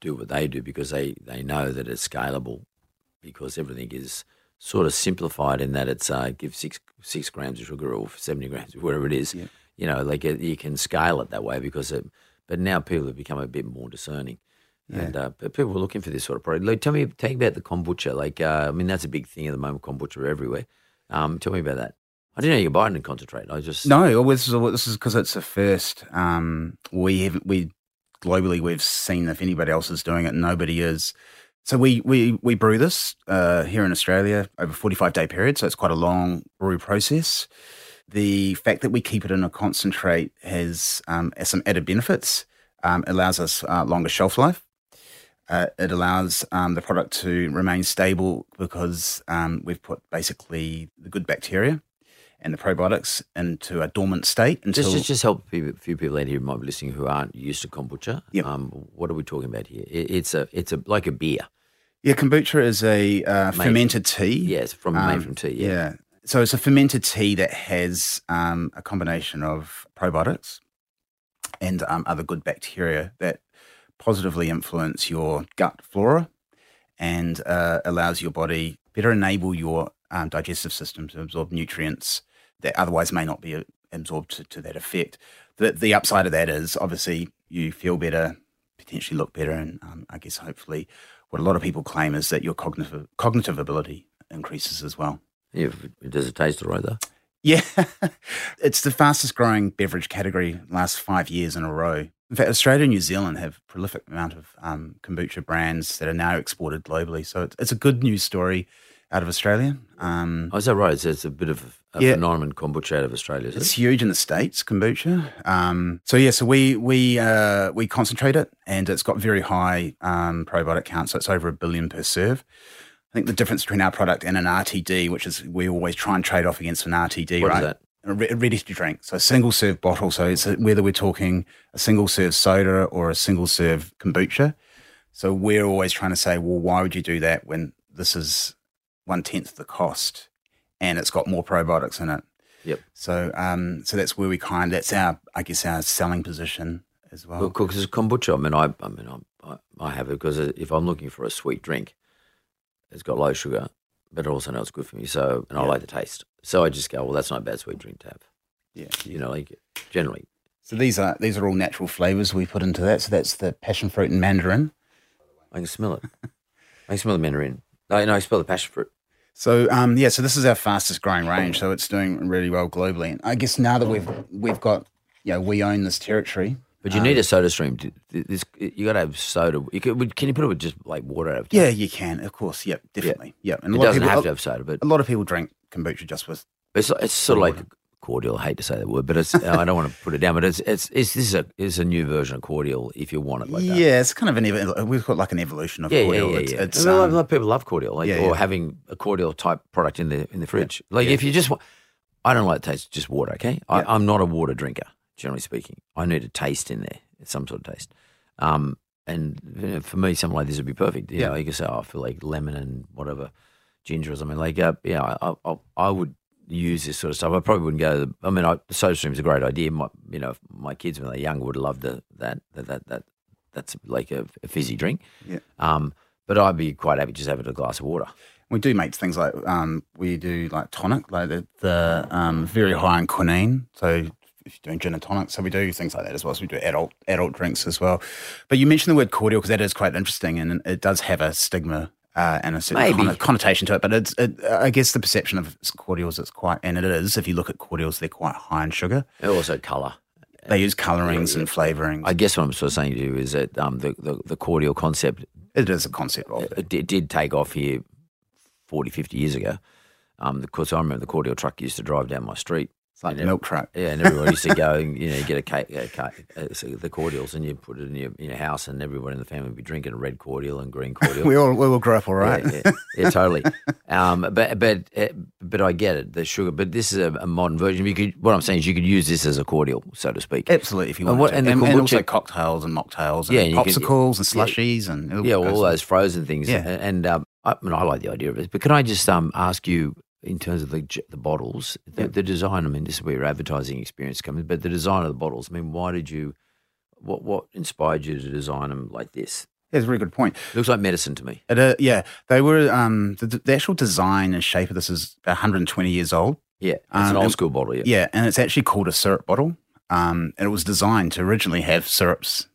do what they do because they, they know that it's scalable because everything is sort of simplified in that it's uh, give six six grams of sugar or seventy grams, whatever it is. Yeah. You know, like it, you can scale it that way because it. But now people have become a bit more discerning, and uh, but people are looking for this sort of product. Like, tell me, tell me about the kombucha. Like, uh, I mean, that's a big thing at the moment. Kombucha everywhere. Um, tell me about that. I didn't know you could buy it in concentrate. I just No, this is this is because it's the first. Um, we have we globally we've seen if anybody else is doing it, nobody is. So we we we brew this uh, here in Australia over forty five day period. So it's quite a long brew process. The fact that we keep it in a concentrate has um, has some added benefits. Um, it allows us uh, longer shelf life. Uh, it allows um, the product to remain stable because um, we've put basically the good bacteria and the probiotics into a dormant state until just just, just help a few, people out here who might be listening who aren't used to kombucha. Yep. Um, what are we talking about here? It, it's a it's a like a beer. yeah, kombucha is a uh, fermented tea. Yes, from Um, made from tea. Yeah. So it's a fermented tea that has um, a combination of probiotics and um, other good bacteria that positively influence your gut flora and uh, allows your body better enable your um, digestive system to absorb nutrients that otherwise may not be uh, absorbed to, to that effect. The, the upside of that is obviously you feel better, potentially look better, and um, I guess hopefully what a lot of people claim is that your cognitive cognitive ability increases as well. Yeah, Does it taste all right though? Yeah, it's the fastest growing beverage category last five years in a row. In fact, Australia and New Zealand have prolific amount of um, kombucha brands that are now exported globally. So it's, it's a good news story out of Australia. Um, Oh, is that right? It's, it's a bit of a Yeah. phenomenon kombucha out of Australia. It's it? huge in the states, kombucha. Um, so yeah, so we we uh, we concentrate it, and it's got very high um, probiotic count. So it's over a billion per serve. I think the difference between our product and an RTD, which is we always try and trade off against an RTD, What is right? that? A re- ready to drink. So a single serve bottle. So it's a, whether we're talking a single serve soda or a single serve kombucha. So we're always trying to say, well, why would you do that when this is one tenth the cost and it's got more probiotics in it? Yep. So, um, so that's where we kind. That's our, I guess, our selling position as well. Well, because it's kombucha. I mean, I, I mean, I, I, have it because if I'm looking for a sweet drink, it's got low sugar, but also know it's good for me. So, and I like the taste. So I just go, well, that's not a bad sweet drink to have. Yeah. You know, like generally. So these are these are all natural flavors we put into that. So that's the passion fruit and mandarin. I can smell it. I can smell the mandarin. No, no, I smell the passion fruit. So um, yeah, so this is our fastest growing range. So it's doing really well globally. And I guess now that we've we've got, you know, we own this territory. But you need a soda stream. This, you got to have soda. You could, can you put it with just like water out of Yeah, you can, of course. Yep, definitely. Yeah, and It a lot doesn't people, have to have soda, but a lot of people drink kombucha just with. It's it's sort of like cordial. I hate to say that word, but it's I don't want to put it down. But it's it's, it's this is a is a new version of cordial if you want it like that. yeah, it's kind of an evo- we've got like an evolution of Yeah, yeah, cordial. yeah, it's, yeah. it's, a lot- um, a lot of people love cordial, like, yeah, or yeah. having a cordial type product in the in the fridge. Like if you just want, I don't like the taste of just water. Okay, I, I'm not a water drinker, generally speaking. I need a taste in there, some sort of taste. Um, and you know, for me, something like this would be perfect. You Yeah. know, you can say, oh, I feel like lemon and whatever, ginger or something. Like, uh, yeah, I, I, I would use this sort of stuff. I probably wouldn't go. To the, I mean, I, the soda stream's a great idea. My, you know, my kids when they're younger would love the, that that that that that's like a, a fizzy drink. Yeah. Um, but I'd be quite happy just having a glass of water. We do make things like um, we do like tonic, like the, the um, very high in quinine. So if you're doing gin and tonic, so we do things like that as well. So we do adult adult drinks as well. But you mentioned the word cordial because that is quite interesting, and it does have a stigma uh, and a certain Maybe. connotation to it. But it's, it, I guess, the perception of cordials is quite, and it is. If you look at cordials, they're quite high in sugar. And also colour. They use colorings and flavorings. I guess what I'm sort of saying to you is that um, the, the, the cordial concept it is a concept of it. it did, did take off here 40, 50 years ago. Um, of course, I remember the cordial truck used to drive down my street It's like And milk truck. Yeah, and everyone used to go, and, you know, you get a cake, a cake uh, the cordials, and you put it in your, in your house, and everyone in the family would be drinking a red cordial and green cordial. We all we all grew up all right. Yeah, yeah, yeah, totally. Um, but but uh, but I get it, the sugar. But this is a, a modern version. You could, what I'm saying is, you could use this as a cordial, so to speak. Absolutely, if you And want what- to. and And, and also cocktails and mocktails and Yeah, and popsicles and yeah. slushies and Yeah, all those frozen things. Yeah. And um, I, mean, I like the idea of it. But can I just um, ask you, in terms of the the bottles, the, the design? I mean, this is where your advertising experience comes. in, But the design of the bottles. I mean, why did you? What what inspired you to design them like this? That's a very good point. It looks like medicine to me. It, uh, yeah, they were um, the, the actual design and shape of this is 120 years old. Yeah, it's Um, an old school bottle. Yeah. Yeah, and it's actually called a syrup bottle. Um, and it was designed to originally have syrups.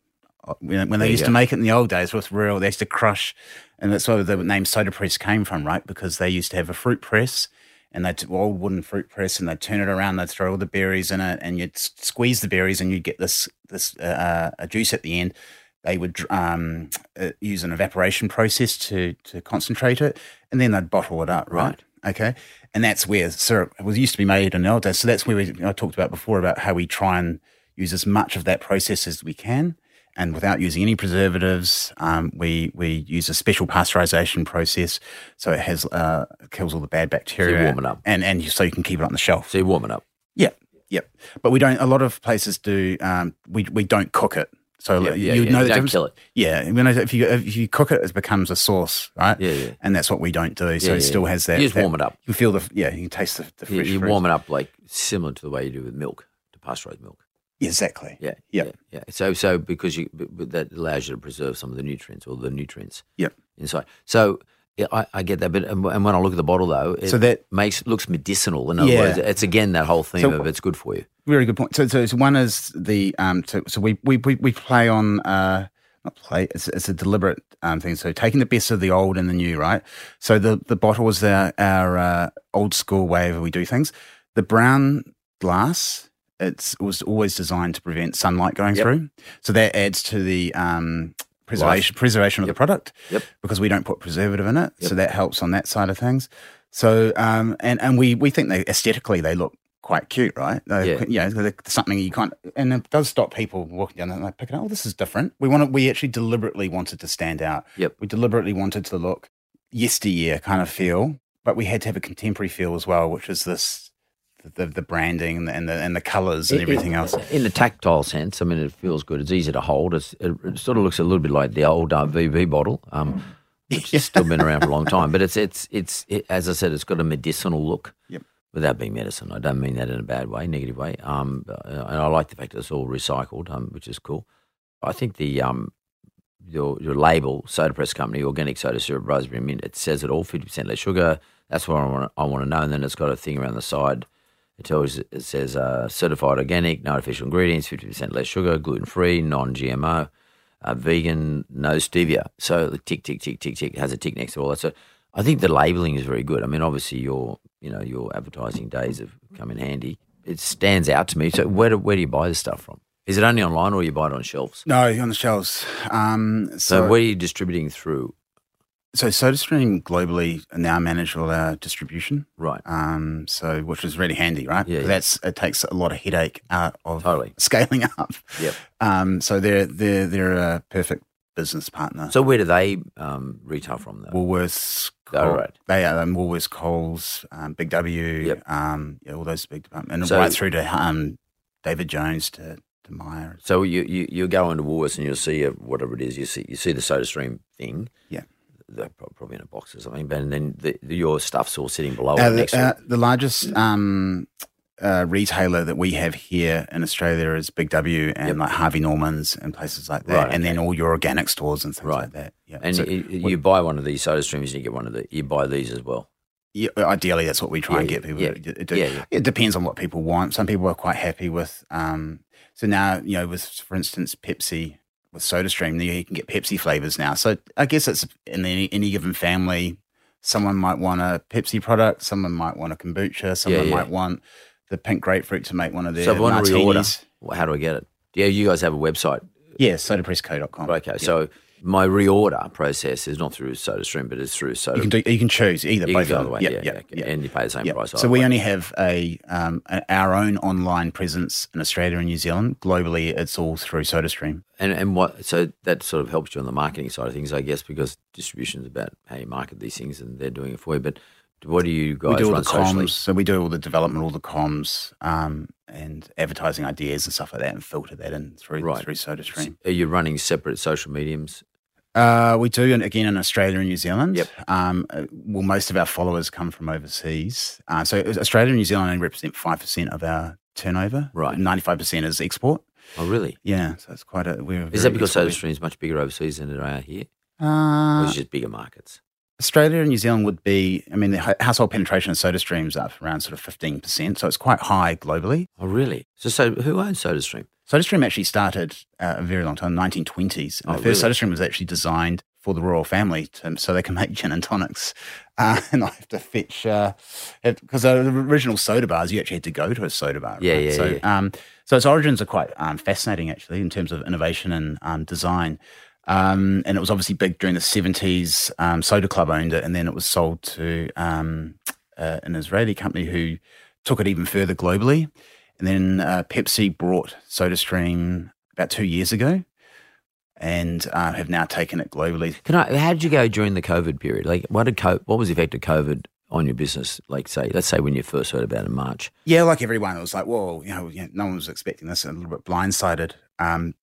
Uh, When, when they used go. to make it in the old days with real, they used to crush, and that's where the name soda press came from, right? Because they used to have a fruit press, and they'd old wooden fruit press, and they'd turn it around, they'd throw all the berries in it, and you'd squeeze the berries, and you'd get this this uh, a juice at the end. They would um, uh, use an evaporation process to to concentrate it, and then they'd bottle it up, right? Okay, and that's where syrup was used to be made in the old days. So that's where we, I talked about before about how we try and use as much of that process as we can, and without using any preservatives. Um, we we use a special pasteurization process, so it has uh, kills all the bad bacteria. warm it up. and and you, so you can keep it on the shelf. So you warm it up. Yeah, yep. But we don't. A lot of places do. Um, we we don't cook it. So Yeah, yeah, you yeah, know you the don't difference- kill it. Yeah, you know, if you if you cook it, it becomes a sauce, right? Yeah, yeah. And that's what we don't do. So Yeah, it still yeah. has that. You just that- warm it up. You feel the yeah. You can taste the, the You, fresh. you fruit. warm it up like similar to the way you do with milk, to pasteurize milk. Yeah, exactly. Yeah, Yep. yeah, yeah. So, so because you that allows you to preserve some of the nutrients or the nutrients Yep. inside. So, yeah, I, I get that. But and and when I look at the bottle though, it So that- makes looks medicinal. In other Yeah. words, it's again that whole theme So- of it's good for you. Very good point. So, so, so one is the um. So, so we we we, we play on uh not play. It's it's a deliberate um thing. So taking the best of the old and the new, right? So the the bottle is our our uh, old school way of we do things. The brown glass. It's was always designed to prevent sunlight going Yep. through. So that adds to the um preservation preservation of the product. Yep. Because we don't put preservative in it, so that helps on that side of things. So um and and we we think they aesthetically they look quite cute, right? They, Yeah. You know, something you can't, and it does stop people walking down there and they pick it up. Oh, this is different. We want to, we actually deliberately wanted to stand out. Yep. We deliberately wanted to look yesteryear kind of feel, but we had to have a contemporary feel as well, which is this, the, the branding and the, and the, and the colors and everything else. In the tactile sense, I mean, it feels good. It's easy to hold. It's, it, it sort of looks a little bit like the old uh, VB bottle, um, which has still been around for a long time. But it's it's it's it, as I said, it's got a medicinal look. Yep. Without being medicine, I don't mean that in a bad way, negative way. Um, uh, and I like the fact that it's all recycled, um, which is cool. I think the um, your your label, Soda Press Company, organic soda syrup, raspberry mint, it says it all, fifty percent less sugar. That's what I want. I want to know. And then it's got a thing around the side. It tells it says uh, certified organic, no artificial ingredients, fifty percent less sugar, gluten free, non GMO, uh, vegan, no stevia. So the tick tick tick tick tick has a tick next to all that. So I think the labeling is very good. I mean, obviously your you know your advertising days have come in handy. It stands out to me. So where do, where do you buy this stuff from? Is it only online or you buy it on shelves? No, on the shelves. Um, So, so, where are you distributing through? So SodaStream globally now manage all our distribution. Right. Um, so which is really handy, right? Yeah. That's it takes a lot of headache out of Totally. scaling up. Yep. Um, so they're they're they're a perfect business partner. So where do they um, retail from though? Woolworths, Oh, Col- right. They are um, Woolworths, Coles, um, Big W, Yep. um, yeah, all those big departments, and So- right through to um, David Jones to. So you, you you go into Woolworths and you'll see a, whatever it is. You see you see the SodaStream thing. Yeah. They're probably in a box or something. But then the, the, your stuff's all sitting below Uh, the, uh, the largest um, uh, retailer that we have here in Australia is Big W and Yep. like Harvey Norman's and places like that, Right, and then all your organic stores and things Right. like that. Yeah, And So you, you buy one of these SodaStreams and you get one of the you buy these as well. Yeah, ideally, that's what we try Yeah, and get people yeah. to to do. Yeah, yeah. It depends on what people want. Some people are quite happy with. Um, so now, you know, with for instance, Pepsi with SodaStream, you can get Pepsi flavors now. So I guess it's in any, any given family. Someone might want a Pepsi product. Someone might want a kombucha. Someone yeah. might want the pink grapefruit to make one of their so if I want to martinis. reorder, well, how do I get it? Yeah, you guys have a website. Yeah, sodapressco.com. Okay, so my reorder process is not through SodaStream, but it's through Soda. You can do, you can choose either. You both can go of the way, yeah, yeah, yeah, and you pay the same price. So we way. only have a, um, our own online presence in Australia and New Zealand. Globally, it's all through SodaStream. And and what so that sort of helps you on the marketing side of things, I guess, because distribution is about how you market these things, and they're doing it for you. But what do you guys we do all the socially? comms. So we do all the development, all the comms, um, and advertising ideas and stuff like that, and filter that in through Right. through SodaStream. Are you running separate social mediums? Uh, we do, and again in Australia and New Zealand. Yep. Um, uh, well, most of our followers come from overseas. Uh, so Australia and New Zealand only represent five percent of our turnover. Right. Ninety-five percent is export. Oh, really? Yeah, so it's quite a. We're Is that because SodaStream is much bigger overseas than they are here? or Uh, is it just bigger markets? Australia and New Zealand would be. I mean, the household penetration of Soda Streams up around sort of fifteen percent, so it's quite high globally. Oh, really? So, so who owns SodaStream? SodaStream actually started uh, a very long time, 1920s. And Oh, the first really? SodaStream was actually designed for the royal family to, so they can make gin and tonics. Uh, and I have to fetch, because uh, the original soda bars, you actually had to go to a soda bar. Yeah, right? yeah, so, yeah. Um, so its origins are quite um, fascinating, actually, in terms of innovation and um, design. Um, and it was obviously big during the 70s. Um, Soda Club owned it, and then it was sold to um, uh, an Israeli company who took it even further globally. And then uh, Pepsi brought SodaStream about two years ago and uh, have now taken it globally. Can I? How did you go during the COVID period? Like, what did co- what was the effect of COVID on your business? Like, say, let's say when you first heard about it in March. Yeah, like everyone, it was like, whoa, you know, no one was expecting this, and a little bit blindsided. Um,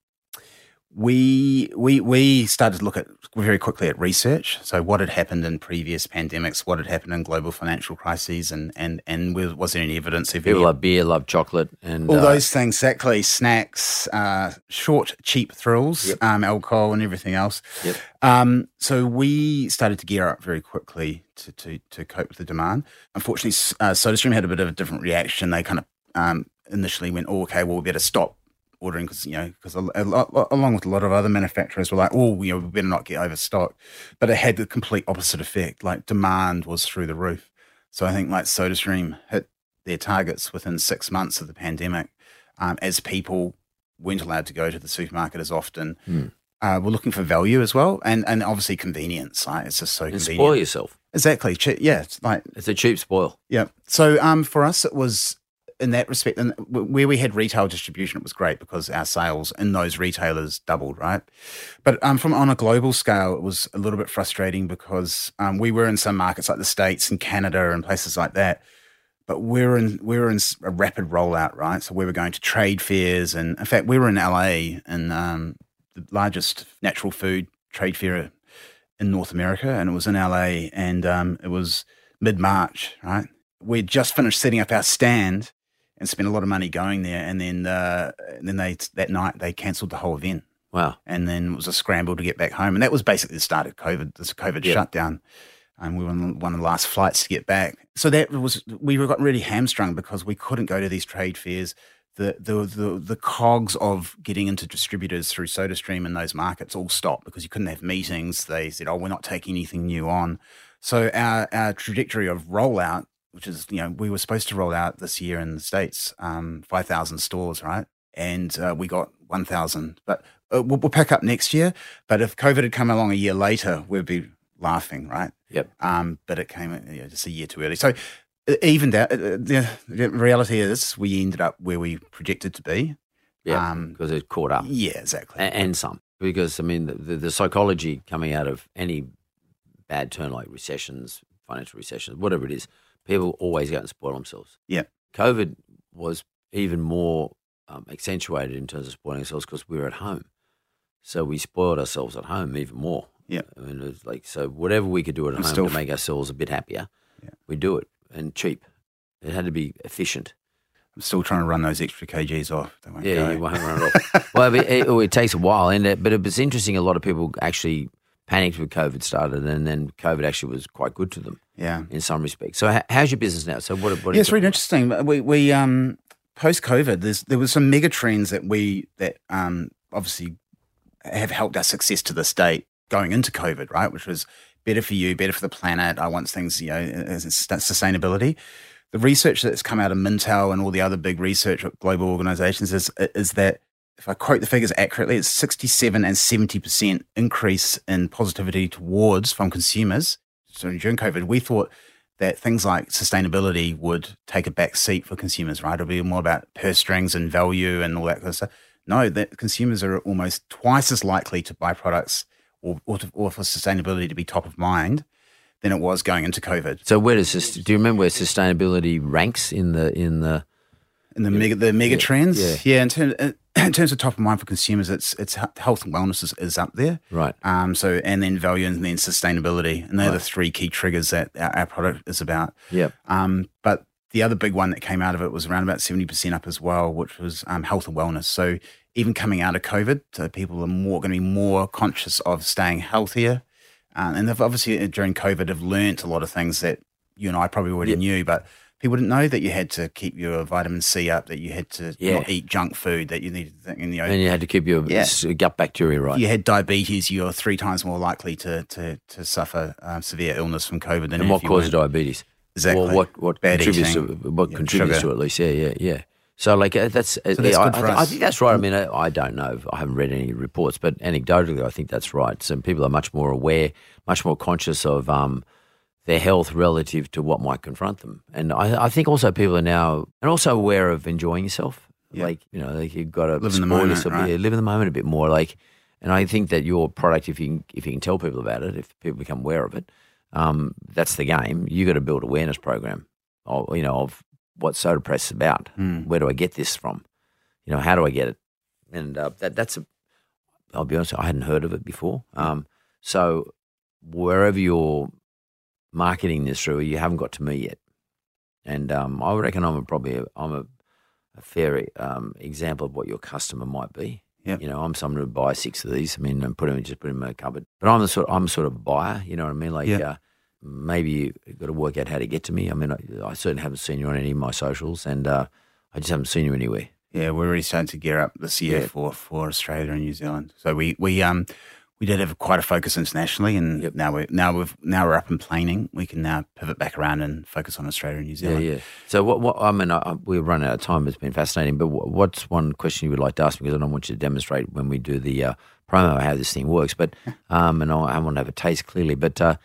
we we we started to look at very quickly at research. So what had happened in previous pandemics, what had happened in global financial crises, and and and was, was there any evidence of People any, love beer, love chocolate, and all uh, those things, exactly. Snacks, uh, short, cheap thrills, Yep. um, alcohol, and everything else. Yep. Um, so we started to gear up very quickly to to, to cope with the demand. Unfortunately, uh, SodaStream had a bit of a different reaction. They kind of um, initially went, "Oh, okay, well, we better stop." Ordering because you know because a, a lot, along with a lot of other manufacturers were like oh you know we better not get overstocked, but it had the complete opposite effect. Like demand was through the roof. So I think like SodaStream hit their targets within six months of the pandemic, um, as people weren't allowed to go to the supermarket as often. Hmm. Uh, we're looking for value as well, and and obviously convenience. Like it's just so and convenient. spoil yourself. Exactly. Che- Yeah. It's like It's a cheap spoil. yeah. So um, for us, it was in that respect, and where we had retail distribution, it was great because our sales in those retailers doubled, right? But um, from on a global scale, it was a little bit frustrating because um, we were in some markets like the states and Canada and places like that. But we're in we're in a rapid rollout, right? So we were going to trade fairs, and in fact, we were in LA and um, the largest natural food trade fair in North America, and it was in LA, and um, it was mid March, right? We'd just finished setting up our stand and spent a lot of money going there, and then uh, and then they that night they cancelled the whole event, Wow. and then it was a scramble to get back home, and that was basically the start of COVID, this COVID Yeah. shutdown. And we were on one of the last flights to get back. So that was we were got really hamstrung because we couldn't go to these trade fairs. The the the the cogs of getting into distributors through SodaStream in those markets all stopped because you couldn't have meetings. They said, "Oh, we're not taking anything new on." So our our trajectory of rollout, which is you know we were supposed to roll out this year in the states, um, five thousand stores, right? And uh, we got one thousand, but uh, we'll, we'll pick up next year. But if COVID had come along a year later, we'd be laughing, right? Yep. Um, but it came uh, yeah, just a year too early. So even that, uh, the, the reality is we ended up where we projected to be. Yeah. Um, because it caught up. Yeah, exactly. A- and some because I mean the, the, the psychology coming out of any bad turn like recessions, financial recessions, whatever it is, people always go out and spoil themselves. Yeah. COVID was even more um, accentuated in terms of spoiling ourselves because we were at home, so we spoiled ourselves at home even more. Yeah. I mean, it was like so whatever we could do at home still- to make ourselves a bit happier, Yeah. we do it and cheap. It had to be efficient. I'm still trying to run those extra kgs off. Yeah, go. you won't run it off. well, it, it, it takes a while, and it, but it was interesting. A lot of people actually panicked when COVID started, and then COVID actually was quite good to them yeah. in some respects. So, how, how's your business now? So, what? what Yeah, it's really interesting. We we um post COVID, there's there was some mega trends that we that um obviously have helped our success to this date going into COVID, right? Which was better for you, better for the planet. I want things, you know, sustainability. The research that's come out of Mintel and all the other big research global organizations is is that if I quote the figures accurately, it's 67 and 70% increase in positivity towards from consumers. So during COVID, we thought that things like sustainability would take a back seat for consumers, right? It'll be more about purse strings and value and all that kind of stuff. No, that consumers are almost twice as likely to buy products or, or, to, or for sustainability to be top of mind than it was going into COVID. So where does this, do you remember where sustainability ranks in the in the in the mega the mega Yeah, trends? yeah. Yeah, in, term, uh, in terms of top of mind for consumers, it's it's health and wellness is, is up there. right? Um, so and then value and then sustainability, and they're the three key triggers that our, our product is about. Yep. Um, but the other big one that came out of it was around about seventy percent up as well, which was um, health and wellness. So even coming out of COVID, so people are more going to be more conscious of staying healthier, um, and they've obviously uh, during COVID have learnt a lot of things that you and I probably already Yep. knew, but. People wouldn't know that you had to keep your vitamin C up, that you had to Yeah. not eat junk food, that you needed to think, you know, And you had to keep your Yeah. gut bacteria right. if you had diabetes, you're three times more likely to to, to suffer um, severe illness from COVID than and if what you causes diabetes? Exactly. Well, what what Bad contributes eating. to what Yeah, contributes sugar. to it at least? Yeah, yeah, yeah. So like uh, that's, uh, So yeah, that's I, for I, I think that's right. I mean, I, I don't know. I haven't read any reports, but anecdotally, I think that's right. Some people are much more aware, much more conscious of um, their health relative to what might confront them. And I, I think also people are now and also aware of enjoying yourself. Yeah. Like you know, like you've got to Live in the moment, yourself, right. yeah, live in the moment a bit more. Like, and I think that your product, if you can, if you can tell people about it, if people become aware of it, um, that's the game. You got to build awareness program, of, you know, of what Soda Press is about. Mm. Where do I get this from? You know, how do I get it? And uh, that that's a. I'll be honest, I hadn't heard of it before. Um, so wherever you're marketing this through, you haven't got to me yet. And um, I reckon I'm a, probably a, I'm a, a fair um, example of what your customer might be. Yep. You know, I'm someone who would buy six of these. I mean, and put them just put them in a cupboard. But I'm the sort I'm sort of a buyer. You know what I mean? Like, Yeah. uh, maybe you've got to work out how to get to me. I mean, I, I certainly haven't seen you on any of my socials, and uh, I just haven't seen you anywhere. Yeah, we're really starting to gear up this year Yeah. for, for Australia and New Zealand. So we we um we did have quite a focus internationally, and Yep. now we're now we've now we're up and planing. We can now pivot back around and focus on Australia and New Zealand. yeah. yeah. So what? What? I mean, I, we're running out of time. It's been fascinating. But wh- what's one question you would like to ask? Because I don't want you to demonstrate when we do the uh, promo how this thing works. But um, and I, I want to have a taste clearly. But uh,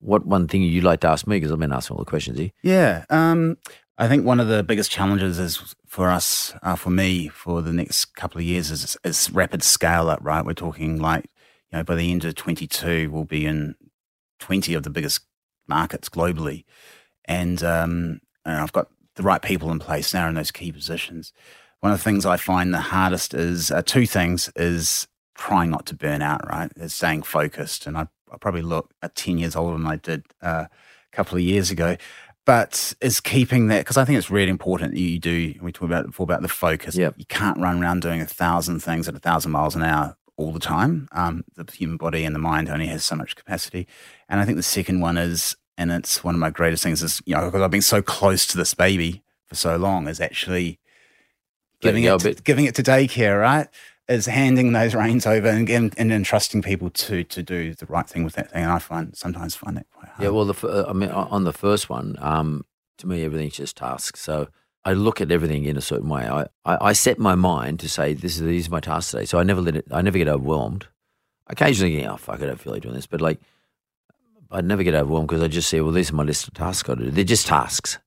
what one thing you'd like to ask me? Because I've been asking all the questions here. Yeah, um, I think one of the biggest challenges is for us, uh, for me, for the next couple of years is, is rapid scale up. Right, we're talking like you know by the end of twenty two, we'll be in twenty of the biggest markets globally, and um, and I've got the right people in place now in those key positions. One of the things I find the hardest is uh, two things: is trying not to burn out. Right, is staying focused, and I, I probably look at ten years older than I did uh, a couple of years ago but is keeping that because I think it's really important that you do. We talked about before about the focus. Yep. You can't run around doing a thousand things at a thousand miles an hour all the time. Um, the human body and the mind only has so much capacity. And I think the second one is, and it's one of my greatest things is you know because I've been so close to this baby for so long is actually giving it to, giving it to daycare, right? Is handing those reins over and, and, and entrusting people to to do the right thing with that thing. And I find sometimes find that quite hard. Yeah. Well, the I mean, on on the first one, um, to me, everything's just tasks. So I look at everything in a certain way. I, I, I set my mind to say this is these are my tasks today. So I never let it. I never get overwhelmed. Occasionally, know, oh, fuck, I don't feel like doing this, but like, I'd never get overwhelmed because I just say, well, these are my list of tasks I got to do. They're just tasks.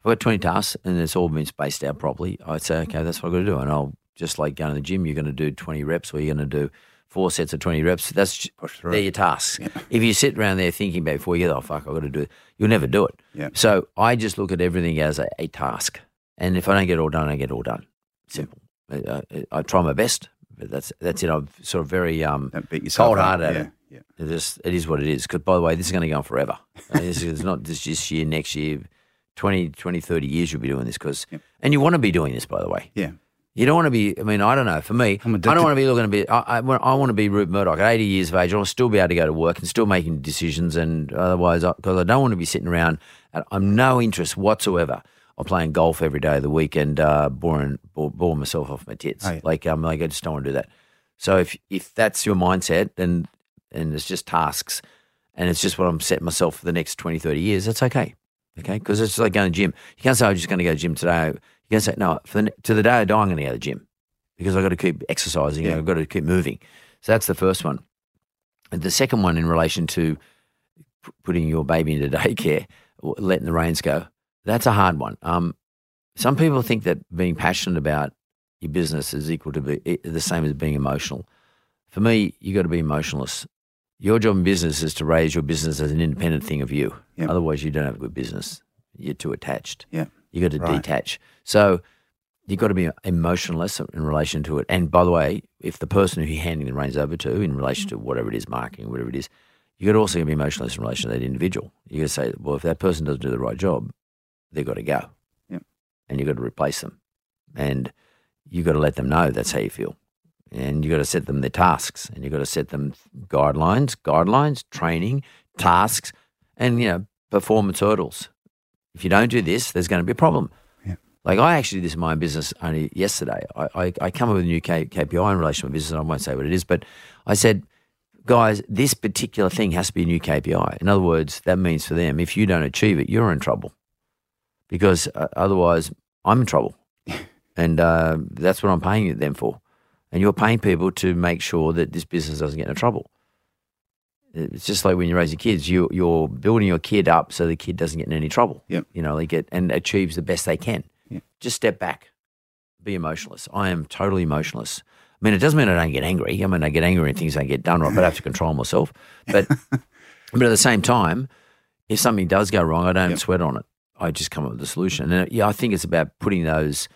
I've got twenty tasks and it's all been spaced out properly, I'd say, okay, that's what I've got to do, and I'll just like going to the gym. You're going to do twenty reps, or you're going to do four sets of twenty reps. That's they're your tasks. If you sit around there thinking about it before you get, oh fuck, I've got to do it, you'll never do it. Yeah. So I just look at everything as a, a task, and if I don't get it all done, I get it all done. Simple. I, I, I try my best, but that's that's it. I'm sort of very um, Don't beat yourself cold hearted at Yeah, it. yeah. It just it is what it is. Because by the way, this is going to go on forever. I this is not just this year, next year, 20, 20 30 years you'll be doing this. Cause, And you want to be doing this, by the way. Yeah. You don't want to be. I mean, I don't know. For me, I don't want to be looking to be. I, I, want- I want to be Rupert Murdoch at 80 years of age. I want to still be able to go to work and still making decisions. And otherwise, because I don't want to be sitting around. I'm no interest whatsoever of playing golf every day of the week and uh, boring, bore, bore myself off my tits. Oh, yeah. Like, um, like I just don't want to do that. So if if that's your mindset, then and it's just tasks, and it's just what I'm setting myself for the next 20, 30 years, that's okay. Okay, because it's like going to the gym. You can't say I'm just going to go to the gym today. You can say no. For the, to the day I die, I'm going to go to the gym because I've got to keep exercising. Yeah. I've got to keep moving. So that's the first one. And the second one in relation to putting your baby into daycare, letting the reins go, that's a hard one. Um, some people think that being passionate about your business is equal to be the same as being emotional. For me, you got to be emotionless. Your job in business is to raise your business as an independent thing of you. Yep. Otherwise, you don't have a good business. You're too attached. Yeah. You got to Right. detach. So you've got to be emotionless in relation to it. And by the way, if the person who you're handing the reins over to, in relation to whatever it is, marketing, whatever it is, you got to also be emotionless in relation to that individual. You got to say, well, if that person doesn't do the right job, they've got to go. Yep. And you've got to replace them. And you've got to let them know that's how you feel. And you've got to set them their tasks and you've got to set them guidelines, guidelines, training, tasks, and, you know, performance hurdles. If you don't do this, there's going to be a problem. Yeah. Like I actually did this in my own business only yesterday. I, I, I come up with a new K, KPI in relation to my business. And I won't say what it is, but I said, guys, this particular thing has to be a new KPI. In other words, that means for them, if you don't achieve it, you're in trouble because uh, otherwise I'm in trouble. and uh, that's what I'm paying them for. And you're paying people to make sure that this business doesn't get into trouble. It's just like when you raise your kids, you, you're building your kid up so the kid doesn't get in any trouble. Yep. You know, they get and achieves the best they can. Yep. Just step back, be emotionless. I am totally emotionless. I mean, it doesn't mean I don't get angry. I mean, I get angry when things don't get done right, but I have to control myself. But but at the same time, if something does go wrong, I don't Yep. sweat on it. I just come up with a solution. And uh, yeah, I think it's about putting those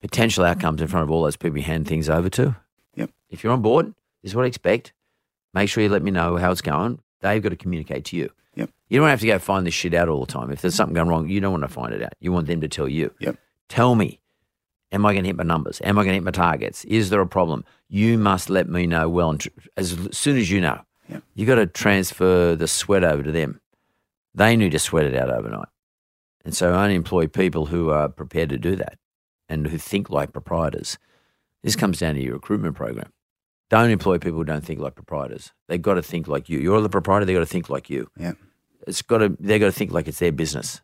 potential outcomes in front of all those people you hand things over to. Yep. If you're on board, this is what I expect. Make sure you let me know how it's going. They've got to communicate to you. Yep. You don't have to go find this shit out all the time. If there's something going wrong, you don't want to find it out. You want them to tell you. Yep. Tell me, am I going to hit my numbers? Am I going to hit my targets? Is there a problem? You must let me know well and tr- as soon as you know. Yep. You got to transfer the sweat over to them. They need to sweat it out overnight. And so I only employ people who are prepared to do that and who think like proprietors. This comes down to your recruitment program. Don't employ people who don't think like proprietors. They've got to think like you. You're the proprietor, they've got to think like you. Yeah. It's got to they've got to think like it's their business.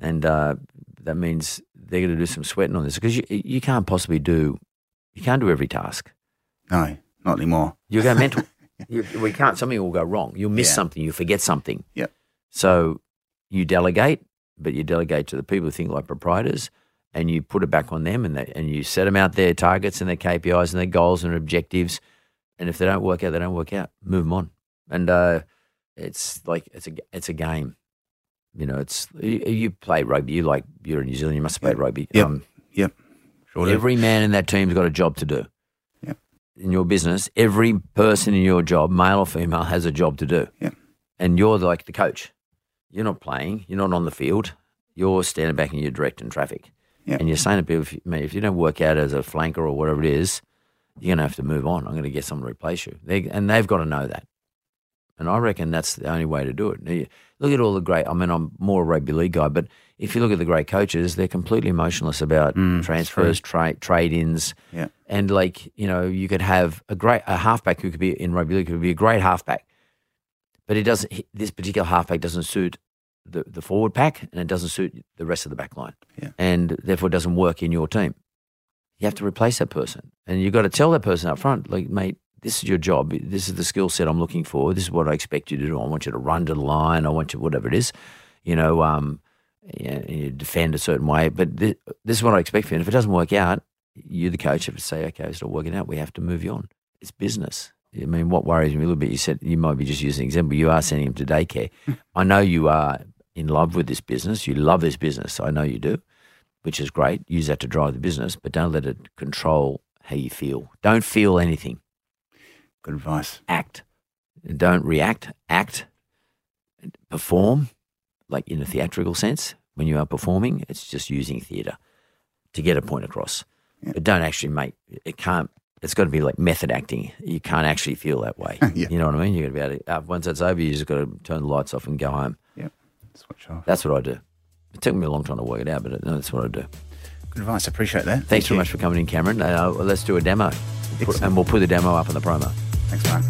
And uh, that means they're going to do some sweating on this because you, you can't possibly do you can't do every task. No, not anymore. You go mental. you, we can't. Something will go wrong. You'll miss Yeah. something. You forget something. Yep. So you delegate, but you delegate to the people who think like proprietors, and you put it back on them, and they, and you set them out their targets and their KPIs and their goals and objectives. And if they don't work out, they don't work out. Move them on. And uh, it's like it's a it's a game. You know, it's you, you play rugby. You like you're in New Zealand. You must have played rugby. Yep. Um, Yep. Sure do. Every man in that team's got a job to do. Yep. In your business, every person in your job, male or female, has a job to do. Yep. And you're like the coach. You're not playing. You're not on the field. You're standing back and you're directing traffic. Yep. And you're saying to people, if you, mate, if you don't work out as a flanker or whatever it is, you're going to have to move on. I'm going to get someone to replace you. They, and they've got to know that. And I reckon that's the only way to do it. You Look at all the great, I mean, I'm more a rugby league guy, but if you look at the great coaches, they're completely emotionless about Mm, transfers, tra- trade ins. Yeah. And like, you know, you could have a great, a halfback who could be in rugby league could be a great halfback, but it doesn't, this particular halfback doesn't suit the, the forward pack and it doesn't suit the rest of the back line. Yeah. And therefore it doesn't work in your team. You have to replace that person. And you've got to tell that person up front, like, mate, this is your job. This is the skill set I'm looking for. This is what I expect you to do. I want you to run to the line. I want you, whatever it is, you know, um, you, you defend a certain way. But this, this is what I expect for you. And if it doesn't work out, you, the coach, have to say, okay, it's not working out. We have to move you on. It's business. I mean, what worries me a little bit, you said you might be just using an example. You are sending him to daycare. I know you are in love with this business. You love this business. I know you do, which is great. Use that to drive the business, but don't let it control how you feel. Don't feel anything. Good advice. Act. Don't react. Act. Perform, like in a theatrical sense. When you are performing, it's just using theatre to get a point across. Yeah. But don't actually make it. Can't. It's got to be like method acting. You can't actually feel that way. Yeah. You know what I mean? You got to be able to. Uh, once that's over, you just got to turn the lights off and go home. Yep switch off. That's what I do. It took me a long time to work it out, but that's what I do. Good advice. Appreciate that. Thanks Thank very you. much for coming in, Cameron. Uh, let's do a demo, put, and we'll put the demo up in the promo. Thanks, man.